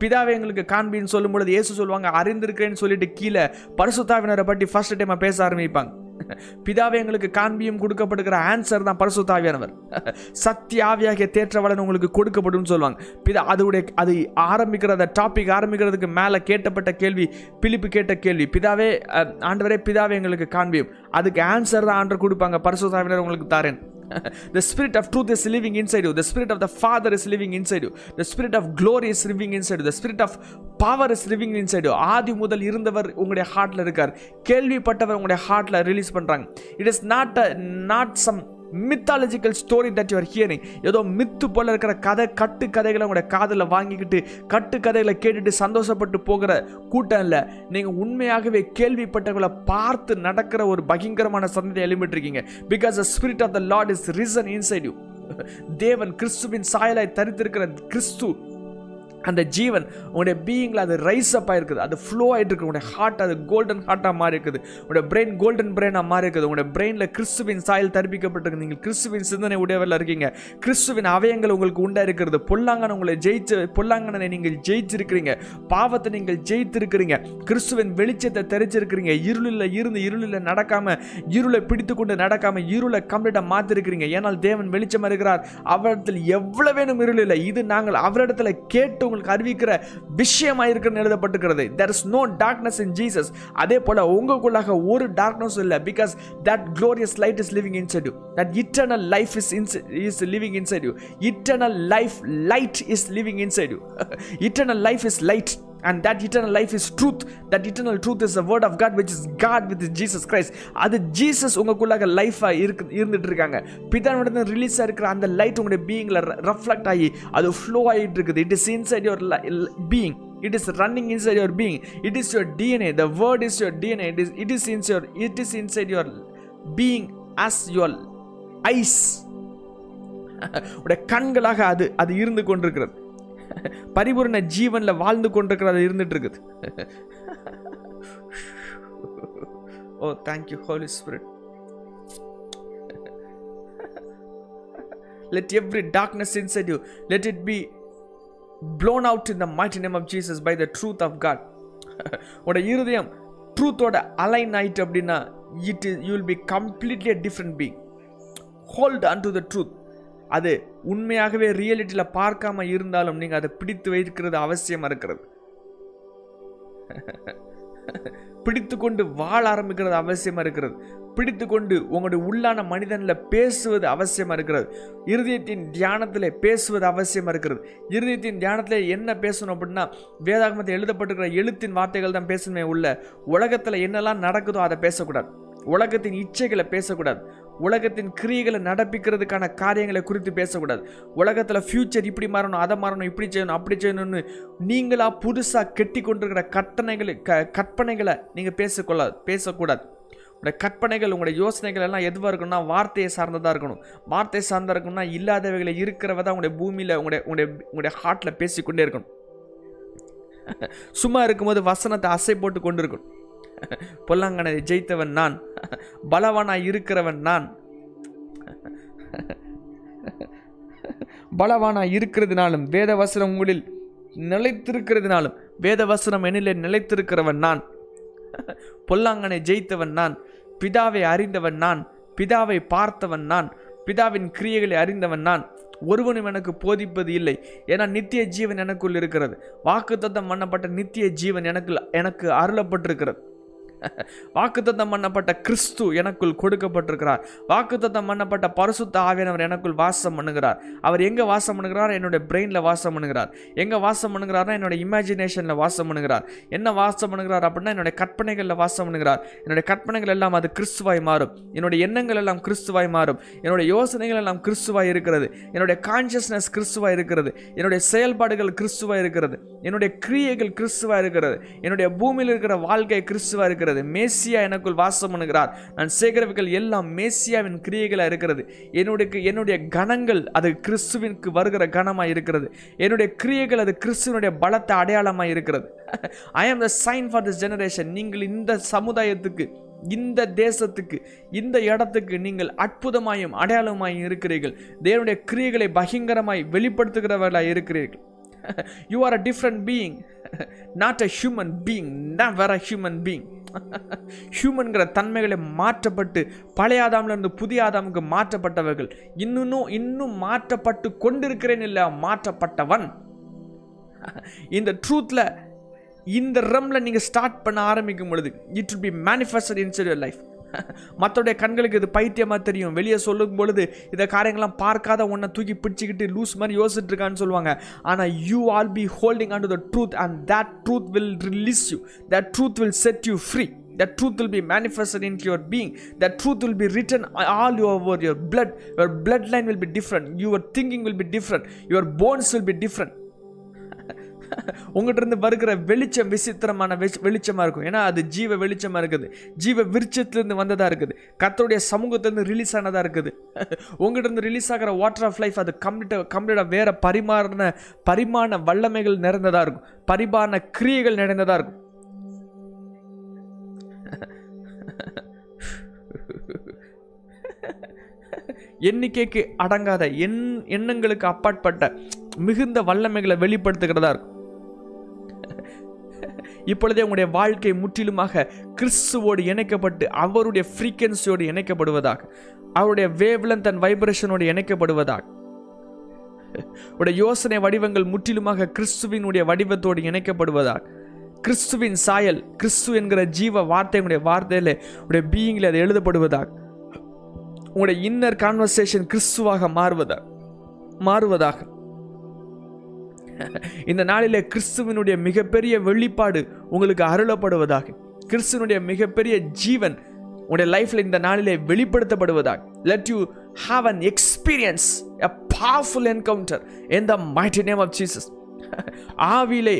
பிதாவை எங்களுக்கு காண்பின்னு சொல்லும் பொழுது இயேசு சொல்லுவாங்க அறிந்திருக்கிறேன்னு சொல்லிட்டு கீழே பரிசுத்தாவினரை பற்றி ஃபர்ஸ்ட் டைம் பேச ஆரம்பிப்பாங்க பிதாவை எங்களுக்கு காண்பியும் கொடுக்கப்படுகிற ஆன்சர் தான் பரிசுத்தாவியானவர். சத்திய ஆவியாகிய தேற்றவளன் உங்களுக்கு கொடுக்கப்படும் சொல்லுவாங்க. பிதா அதோடைய அது ஆரம்பிக்கிற அந்த டாபிக் ஆரம்பிக்கிறதுக்கு மேலே கேட்டப்பட்ட கேள்வி பிலிப்பு கேட்ட கேள்வி பிதாவே ஆண்டவரே பிதாவை எங்களுக்கு காண்பியும். அதுக்கு ஆன்சர் தான் ஆண்டர் கொடுப்பாங்க. பரிசுத்தாவினர் உங்களுக்கு தாரேன். The spirit of truth is living inside you the spirit of the father is living inside you the spirit of glory is living inside you the spirit of power is living inside you ஆதி முதல் இருந்தவர் உங்களுடைய ஹார்ட்ல இருக்கார் கேள்விப்பட்டவர் உங்களுடைய ஹார்ட்ல release பண்றாங்க it is not not some mythological story that your hearing ஏதோ myth போல இருக்கிற கதை கட்டு கதைகளை உங்களோட காதில் வாங்கிக்கிட்டு கட்டு கதைகளை கேட்டுட்டு சந்தோஷப்பட்டு போகிற கூட்டம் இல்லை. நீங்கள் உண்மையாகவே கேள்விப்பட்டவங்களை பார்த்து நடக்கிற ஒரு பகிங்கரமான சந்ததியை எழுப்பிட்டுருக்கீங்க because the spirit of the lord is risen inside you தேவன் கிறிஸ்துவின் சாயலாய் தரித்திருக்கிற கிறிஸ்து அந்த ஜீவன் உங்களுடைய பீயிங்கில் அது ரைஸ் அப் ஆயிருக்குது. அது ஃப்ளோ ஆகிட்டு இருக்குது உங்களுடைய ஹார்ட் அது கோல்டன் ஹார்ட்டாக மாறி இருக்குது உங்களுடைய பிரெயின் கோல்டன் பிரெயினாக மாறி இருக்குது உங்களுடைய பிரெயினில் கிறிஸ்துவின் சாயல் தரிப்பிக்கப்பட்டிருக்கு. நீங்கள் கிறிஸ்துவின் சிந்தனை உடையவரில் இருக்கீங்க. கிறிஸ்துவின் அவயங்கள் உங்களுக்கு உண்டாக இருக்கிறது. பொல்லாங்கன உங்களை ஜெயிச்சு பொல்லாங்கனை நீங்கள் ஜெயிச்சிருக்கிறீங்க. பாவத்தை நீங்கள் ஜெயித்திருக்கிறீங்க. கிறிஸ்துவின் வெளிச்சத்தை தெரிச்சிருக்கிறீங்க இருளில் இருந்து இருளில் நடக்காமல் இருளை பிடித்து கொண்டு நடக்காமல் இருளை கம்ப்ளீட்டாக மாற்றிருக்கிறீங்க ஏன்னால் தேவன் வெளிச்சம் இருக்கிறார் அவரிடத்தில் எவ்வளோ வேணும் இருள் இல்லை இது நாங்கள் அவரிடத்துல கேட்டு உங்களுக்கு அறிவிக்கிற விஷயமாக இருக்கிறன்னு எழுதப்பட்டிருக்கிறது there is no darkness in Jesus அதே போல் உங்களுக்குள்ளாக ஒரு டார்க்னஸ் இல்லை because that glorious light is living inside you that eternal life is இன்ஸ் is living inside you eternal life light is living inside you eternal life is light and that eternal life is truth that eternal truth is a word of God which is God with Jesus Christ அது Jesus உங்களுக்குள்ளாக லைஃபாக இருக்கு இருந்துட்டு இருக்காங்க பிதானோட ரிலீஸாக இருக்கிற அந்த light உங்களுடைய பீயிங்கில் reflect ஆகி அது ஃப்ளோ ஆகிட்டு இருக்குது it is inside your being it is running inside your being it is your DNA the word is your DNA it is it is இன்ஸ் your it is inside your being as your eyes உடைய கண்களாக அது அது இருந்து கொண்டிருக்கிறது பரிபூர்ண ஜீவனில் வாழ்ந்து கொண்டிருக்கிற அது இருந்துட்டு இருக்குது ஓ thank you holy spirit let every darkness inside you let it be blown out in the mighty name of jesus by the truth of god. உடைய இருதயம் ட்ரூத்தோட அலைன் ஆயிட்டு அப்படின்னா it is you will be completely different being hold on to the truth அது உண்மையாகவே ரியாலிட்டியில் பார்க்காம இருந்தாலும் நீங்கள் அதை பிடித்து வைக்கிறது அவசியமாக இருக்கிறது. பிடித்து கொண்டு வாழ ஆரம்பிக்கிறது அவசியமாக இருக்கிறது. பிடித்து கொண்டு உங்களுடைய உள்ளான மனிதனில் பேசுவது அவசியமாக இருக்கிறது. இருதயத்தின் தியானத்தில் பேசுவது அவசியமாக இருக்கிறது. இருதயத்தின் தியானத்தில் என்ன பேசணும் அப்படின்னா வேதாகமத்தில் எழுதப்பட்டிருக்கிற எழுத்தின் வார்த்தைகள் தான் பேசணுமே உள்ள உலகத்தில் என்னெல்லாம் நடக்குதோ அதை பேசக்கூடாது. உலகத்தின் இச்சைகளை பேசக்கூடாது. உலகத்தின் கிரியைகளை நடப்பிக்கிறதுக்கான காரியங்களை குறித்து பேசக்கூடாது. உலகத்தில் ஃப்யூச்சர் இப்படி மாறணும் அதை மாறணும் இப்படி செய்யணும் அப்படி செய்யணும்னு நீங்களாக புதுசாக கெட்டி கொண்டிருக்கிற கட்டணைகளை க கற்பனைகளை நீங்கள் பேசக்கொள்ள பேசக்கூடாது. உங்களுடைய கற்பனைகள் உங்களுடைய யோசனைகள் எல்லாம் எதுவாக இருக்கணும்னா வார்த்தையை சார்ந்ததாக இருக்கணும். வார்த்தை சார்ந்தா இருக்கணும்னா இல்லாதவைகளை இருக்கிறவ தான் உங்களுடைய பூமியில் உங்களுடைய உங்களுடைய உங்களுடைய ஹார்ட்டில் பேசிக்கொண்டே இருக்கணும். சும்மா இருக்கும்போது வசனத்தை அசை போட்டு கொண்டு இருக்கணும் பொல்லாங்கனை ஜெயித்தவன் நான். பலவானாய் இருக்கிறவன் நான். பலவானாய் இருக்கிறதுனாலும் வேத வசனம் உங்களில் நிலைத்திருக்கிறதுனாலும் வேத வசனம் என்னிலே நிலைத்திருக்கிறவன் நான். பொல்லாங்கனை ஜெயித்தவன் நான். பிதாவை அறிந்தவன் நான். பிதாவை பார்த்தவன் நான். பிதாவின் கிரியைகளை அறிந்தவன் நான். ஒருவனும் எனக்கு போதிப்பது இல்லை. ஏன்னா நித்திய ஜீவன் எனக்குள் இருக்கிறது. வாக்குத்தத்தம் பண்ணப்பட்ட நித்திய ஜீவன் எனக்கு எனக்கு அருளப்பட்டிருக்கிறது. வாக்குத்தத்தம் பண்ணப்பட்ட கிறிஸ்து எனக்குள் கொடுக்கப்பட்டிருக்கிறார். வாக்குத்தத்தம் பண்ணப்பட்ட பரிசுத்த ஆவியானவர் எனக்குள் வாசம் பண்ணுகிறார். அவர் எங்கே வாசம் பண்ணுகிறார்? என்னுடைய பிரெயினில் வாசம் பண்ணுகிறார். எங்கே வாசம் பண்ணுகிறார்னா என்னோட இமேஜினேஷனில் வாசம் பண்ணுகிறார். என்ன வாசம் பண்ணுகிறார் அப்படின்னா என்னுடைய கற்பனைகளில் வாசம் பண்ணுகிறார். என்னுடைய கற்பனைகள் எல்லாம் அது கிறிஸ்துவாய் மாறும். என்னுடைய எண்ணங்கள் எல்லாம் கிறிஸ்துவாய் மாறும். என்னுடைய யோசனைகள் எல்லாம் கிறிஸ்துவாய் இருக்கிறது. என்னுடைய கான்சியஸ்னஸ் கிறிஸ்துவாய் இருக்கிறது. என்னுடைய செயல்பாடுகள் கிறிஸ்துவாய் இருக்கிறது. என்னுடைய கிரியைகள் கிறிஸ்துவாய் இருக்கிறது. என்னுடைய பூமியில் இருக்கிற வாழ்க்கை கிறிஸ்துவாக இருக்கிறது. மேசியா எனக்குள் வாசம் பண்ணுகிறார். நான் சேகரிப்புகள் எல்லாம் மேசியாவின் கிரியைகளாக இருக்கிறது. என்னுடைய என்னுடைய கணங்கள் அது கிறிஸ்துவிற்கு வருகிற கணமாக இருக்கிறது. என்னுடைய கிரியைகள் அது கிறிஸ்துவனுடைய பலத்தை அடையாளமாக இருக்கிறது. I am the sign for this generation நீங்கள் இந்த சமுதாயத்துக்கு இந்த தேசத்துக்கு இந்த இடத்துக்கு நீங்கள் அற்புதமாயும் அடையாளமாயும் இருக்கிறீர்கள். தேவனுடைய கிரியைகளை பகிங்கரமாய் வெளிப்படுத்துகிறவர்களாக இருக்கிறீர்கள். You are a different being not a human being வேற ஹியூமன் பீயிங் ஹியூமன்கிற தன்மைகளை மாற்றப்பட்டு பழைய ஆதாமிலிருந்து புதிய ஆதாமுக்கு மாற்றப்பட்டவர்கள். இன்னும் இன்னும் மாற்றப்பட்டு கொண்டிருக்கிறேன் இல்லை மாற்றப்பட்டவன். இந்த ட்ரூத்தில் இந்த ரம்ல நீங்கள் ஸ்டார்ட் பண்ண ஆரம்பிக்கும் பொழுது it will be manifested inside your life மற்றோடைய கண்களுக்கு இது பைத்தியமாக தெரியும் வெளியே சொல்லும் பொழுது இந்த காரியங்கள்லாம் பார்க்காத உன்னை தூக்கி பிடிச்சிக்கிட்டு லூஸ் மாதிரி யோசிச்சுட்டு இருக்கான்னு சொல்லுவாங்க ஆனால் you all be holding and the truth and that truth will release you that truth will set you free that truth will be manifested into your being that truth will be written all over your blood your bloodline will be different your thinking will be different your bones will be different உங்கள்கிட்ட இருந்து வருகிற வெளிச்சம் விசித்திரமான வெளிச்சமாக இருக்கும். ஏன்னா அது ஜீவ வெளிச்சமாக இருக்குது. ஜீவ விருட்சத்துலேருந்து வந்ததாக இருக்குது. கத்தருடைய சமூகத்துலேருந்து ரிலீஸ் ஆனதாக இருக்குது. உங்கள்கிட்ட இருந்து ரிலீஸ் ஆகிற வாட்டர் ஆஃப் லைஃப் அது கம்ப்ளீட்டாக கம்ப்ளீட்டாக வேற பரிமாறின பரிமாண வல்லமைகள் நிறைந்ததாக இருக்கும். பரிமாண கிரியைகள் நிறைந்ததாக இருக்கும். எண்ணிக்கைக்கு அடங்காத எண் எண்ணங்களுக்கு அப்பாற்பட்ட மிகுந்த வல்லமைகளை வெளிப்படுத்துகிறதா இருக்கும். இப்பொழுதே உங்களுடைய வாழ்க்கை முற்றிலுமாக கிறிஸ்துவோடு இணைக்கப்பட்டு அவருடைய ஃப்ரீக்வன்சியோடு இணைக்கப்படுவதாக அவருடைய வேவ்லன் தன் வைப்ரேஷனோடு இணைக்கப்படுவதாக. உடைய யோசனை வடிவங்கள் முற்றிலுமாக கிறிஸ்துவினுடைய வடிவத்தோடு இணைக்கப்படுவதாக. கிறிஸ்துவின் சாயல் கிறிஸ்து என்கிற ஜீவ வார்த்தையினுடைய வார்த்தையில் உடைய பீயிங்கில் அது எழுதப்படுவதாக. உங்களுடைய இன்னர் கான்வர்சேஷன் கிறிஸ்துவாக மாறுவதாக மாறுவதாக. இந்த நாளிலே கிறிஸ்துவினுடைய மிகப்பெரிய வெளிப்பாடு உங்களுக்கு அருளப்படுவதாக. கிறிஸ்துவனுடைய மிகப்பெரிய ஜீவன் உடைய லைஃப்ல இந்த நாளிலே வெளிப்படுத்தப்படுவதாக. Let you have an experience a powerful encounter in the mighty name of Jesus ஆவிலே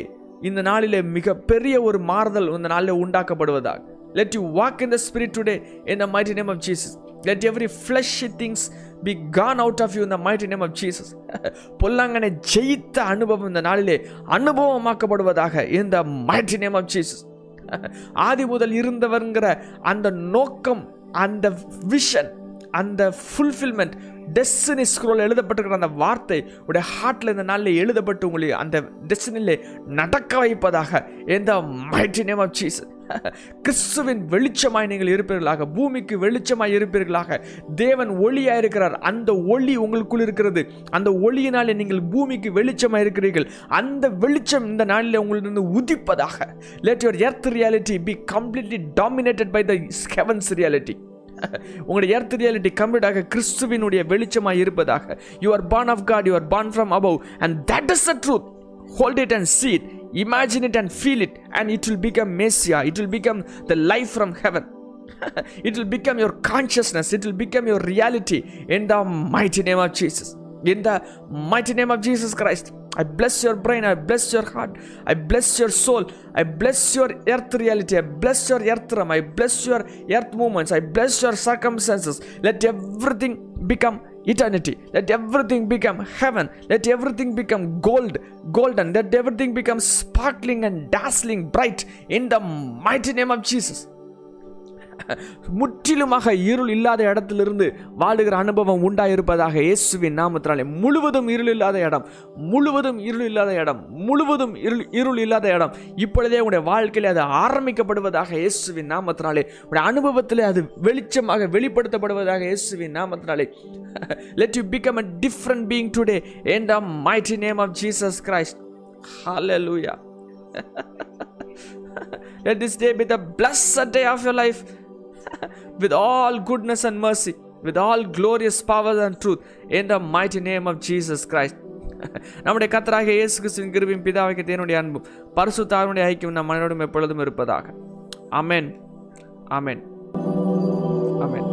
இந்த நாளிலே மிகப்பெரிய ஒரு மாறுதல் இந்த நாளிலே உண்டாக்கப்படுவதாக. Let you walk in the spirit today in the mighty name of Jesus let every flesh things be gone out of you இந்த mighty name of Jesus பொல்லாங்கனை ஜெயித்த அனுபவம் இந்த நாளிலே அனுபவமாக்கப்படுவதாக இந்த மைட்டி நேம் ஆஃப் ஜீசஸ் ஆதி முதல் இருந்தவர்ங்கிற அந்த நோக்கம் அந்த விஷன் அந்த ஃபுல்ஃபில்மெண்ட் டெஸ்டினி ஸ்க்ரோல் எழுதப்பட்டிருக்கிற அந்த வார்த்தை உடைய ஹார்ட்டில் இந்த நாளில் எழுதப்பட்டு உங்களை அந்த டெஸ்டினிலே நடக்க வைப்பதாக இந்த மைட்டி நேம் ஆஃப் ஜீசஸ் கிறிஸ்துவின் வெளிச்சமாய் நீங்கள் இருப்பீர்களாக பூமிக்கு வெளிச்சமாய் இருப்பீர்களாக. தேவன் ஒளியாக இருக்கிறார். அந்த ஒளி உங்களுக்குள் இருக்கிறது. அந்த ஒளியினாலே நீங்கள் பூமிக்கு வெளிச்சமாய் இருக்கிறீர்கள். அந்த வெளிச்சம் இந்த நாளில் உங்களிருந்து உதிப்பதாக. Let your earth reality be completely dominated by the heavens reality உங்களுடைய எர்த் ரியாலிட்டி கம்ப்ளீட்டாக கிறிஸ்துவினுடைய வெளிச்சமாக இருப்பதாக. You are born of God you are born from above and that is the truth hold it and see it imagine it and feel it and it will become messiah. It will become the life from heaven. It will become your consciousness. It will become your reality. In the mighty name of jesus. In the mighty name of jesus christ. I bless your brain. I bless your heart. I bless your soul. I bless your earth reality. I bless your earth realm. I bless your earth movements i bless your circumstances. Let everything become eternity. Let everything become heaven. Let everything become gold golden. Let everything become sparkling and dazzling bright in the mighty name of jesus முற்றிலுமாக இருள் இல்லாத இடத்திலிருந்து வாழுகிற அனுபவம் உண்டாயிருப்பதாக இயேசுவின் நாமத்தினாலே. முழுவதும் இருள் இல்லாத இடம் முழுவதும் இருள் இல்லாத இடம் முழுவதும் இருள் இருள் இல்லாத இடம். இப்பொழுதே உங்களுடைய வாழ்க்கையில் அது ஆரம்பிக்கப்படுவதாக இயேசுவின் நாமத்தினாலே. உடைய அனுபவத்தில் அது வெளிச்சமாக வெளிப்படுத்தப்படுவதாக இயேசுவின் நாமத்தினாலே. Let you become a different being today in the mighty name of Christ Christ. Hallelujah. Let this day be the blessed day of your life. with all goodness and mercy, with all glorious power and truth, in the mighty name of Jesus Christ. நம்முடைய கத்தராக இயேசு கிறிஸ்துவின் கிருபின் பிதாவைக்கு தேனுடைய அன்பும் பரிசு தாருடைய ஐக்கியம் நம் மனோடும் எப்பொழுதும் இருப்பதாக அமேன் அமேன் அமேன்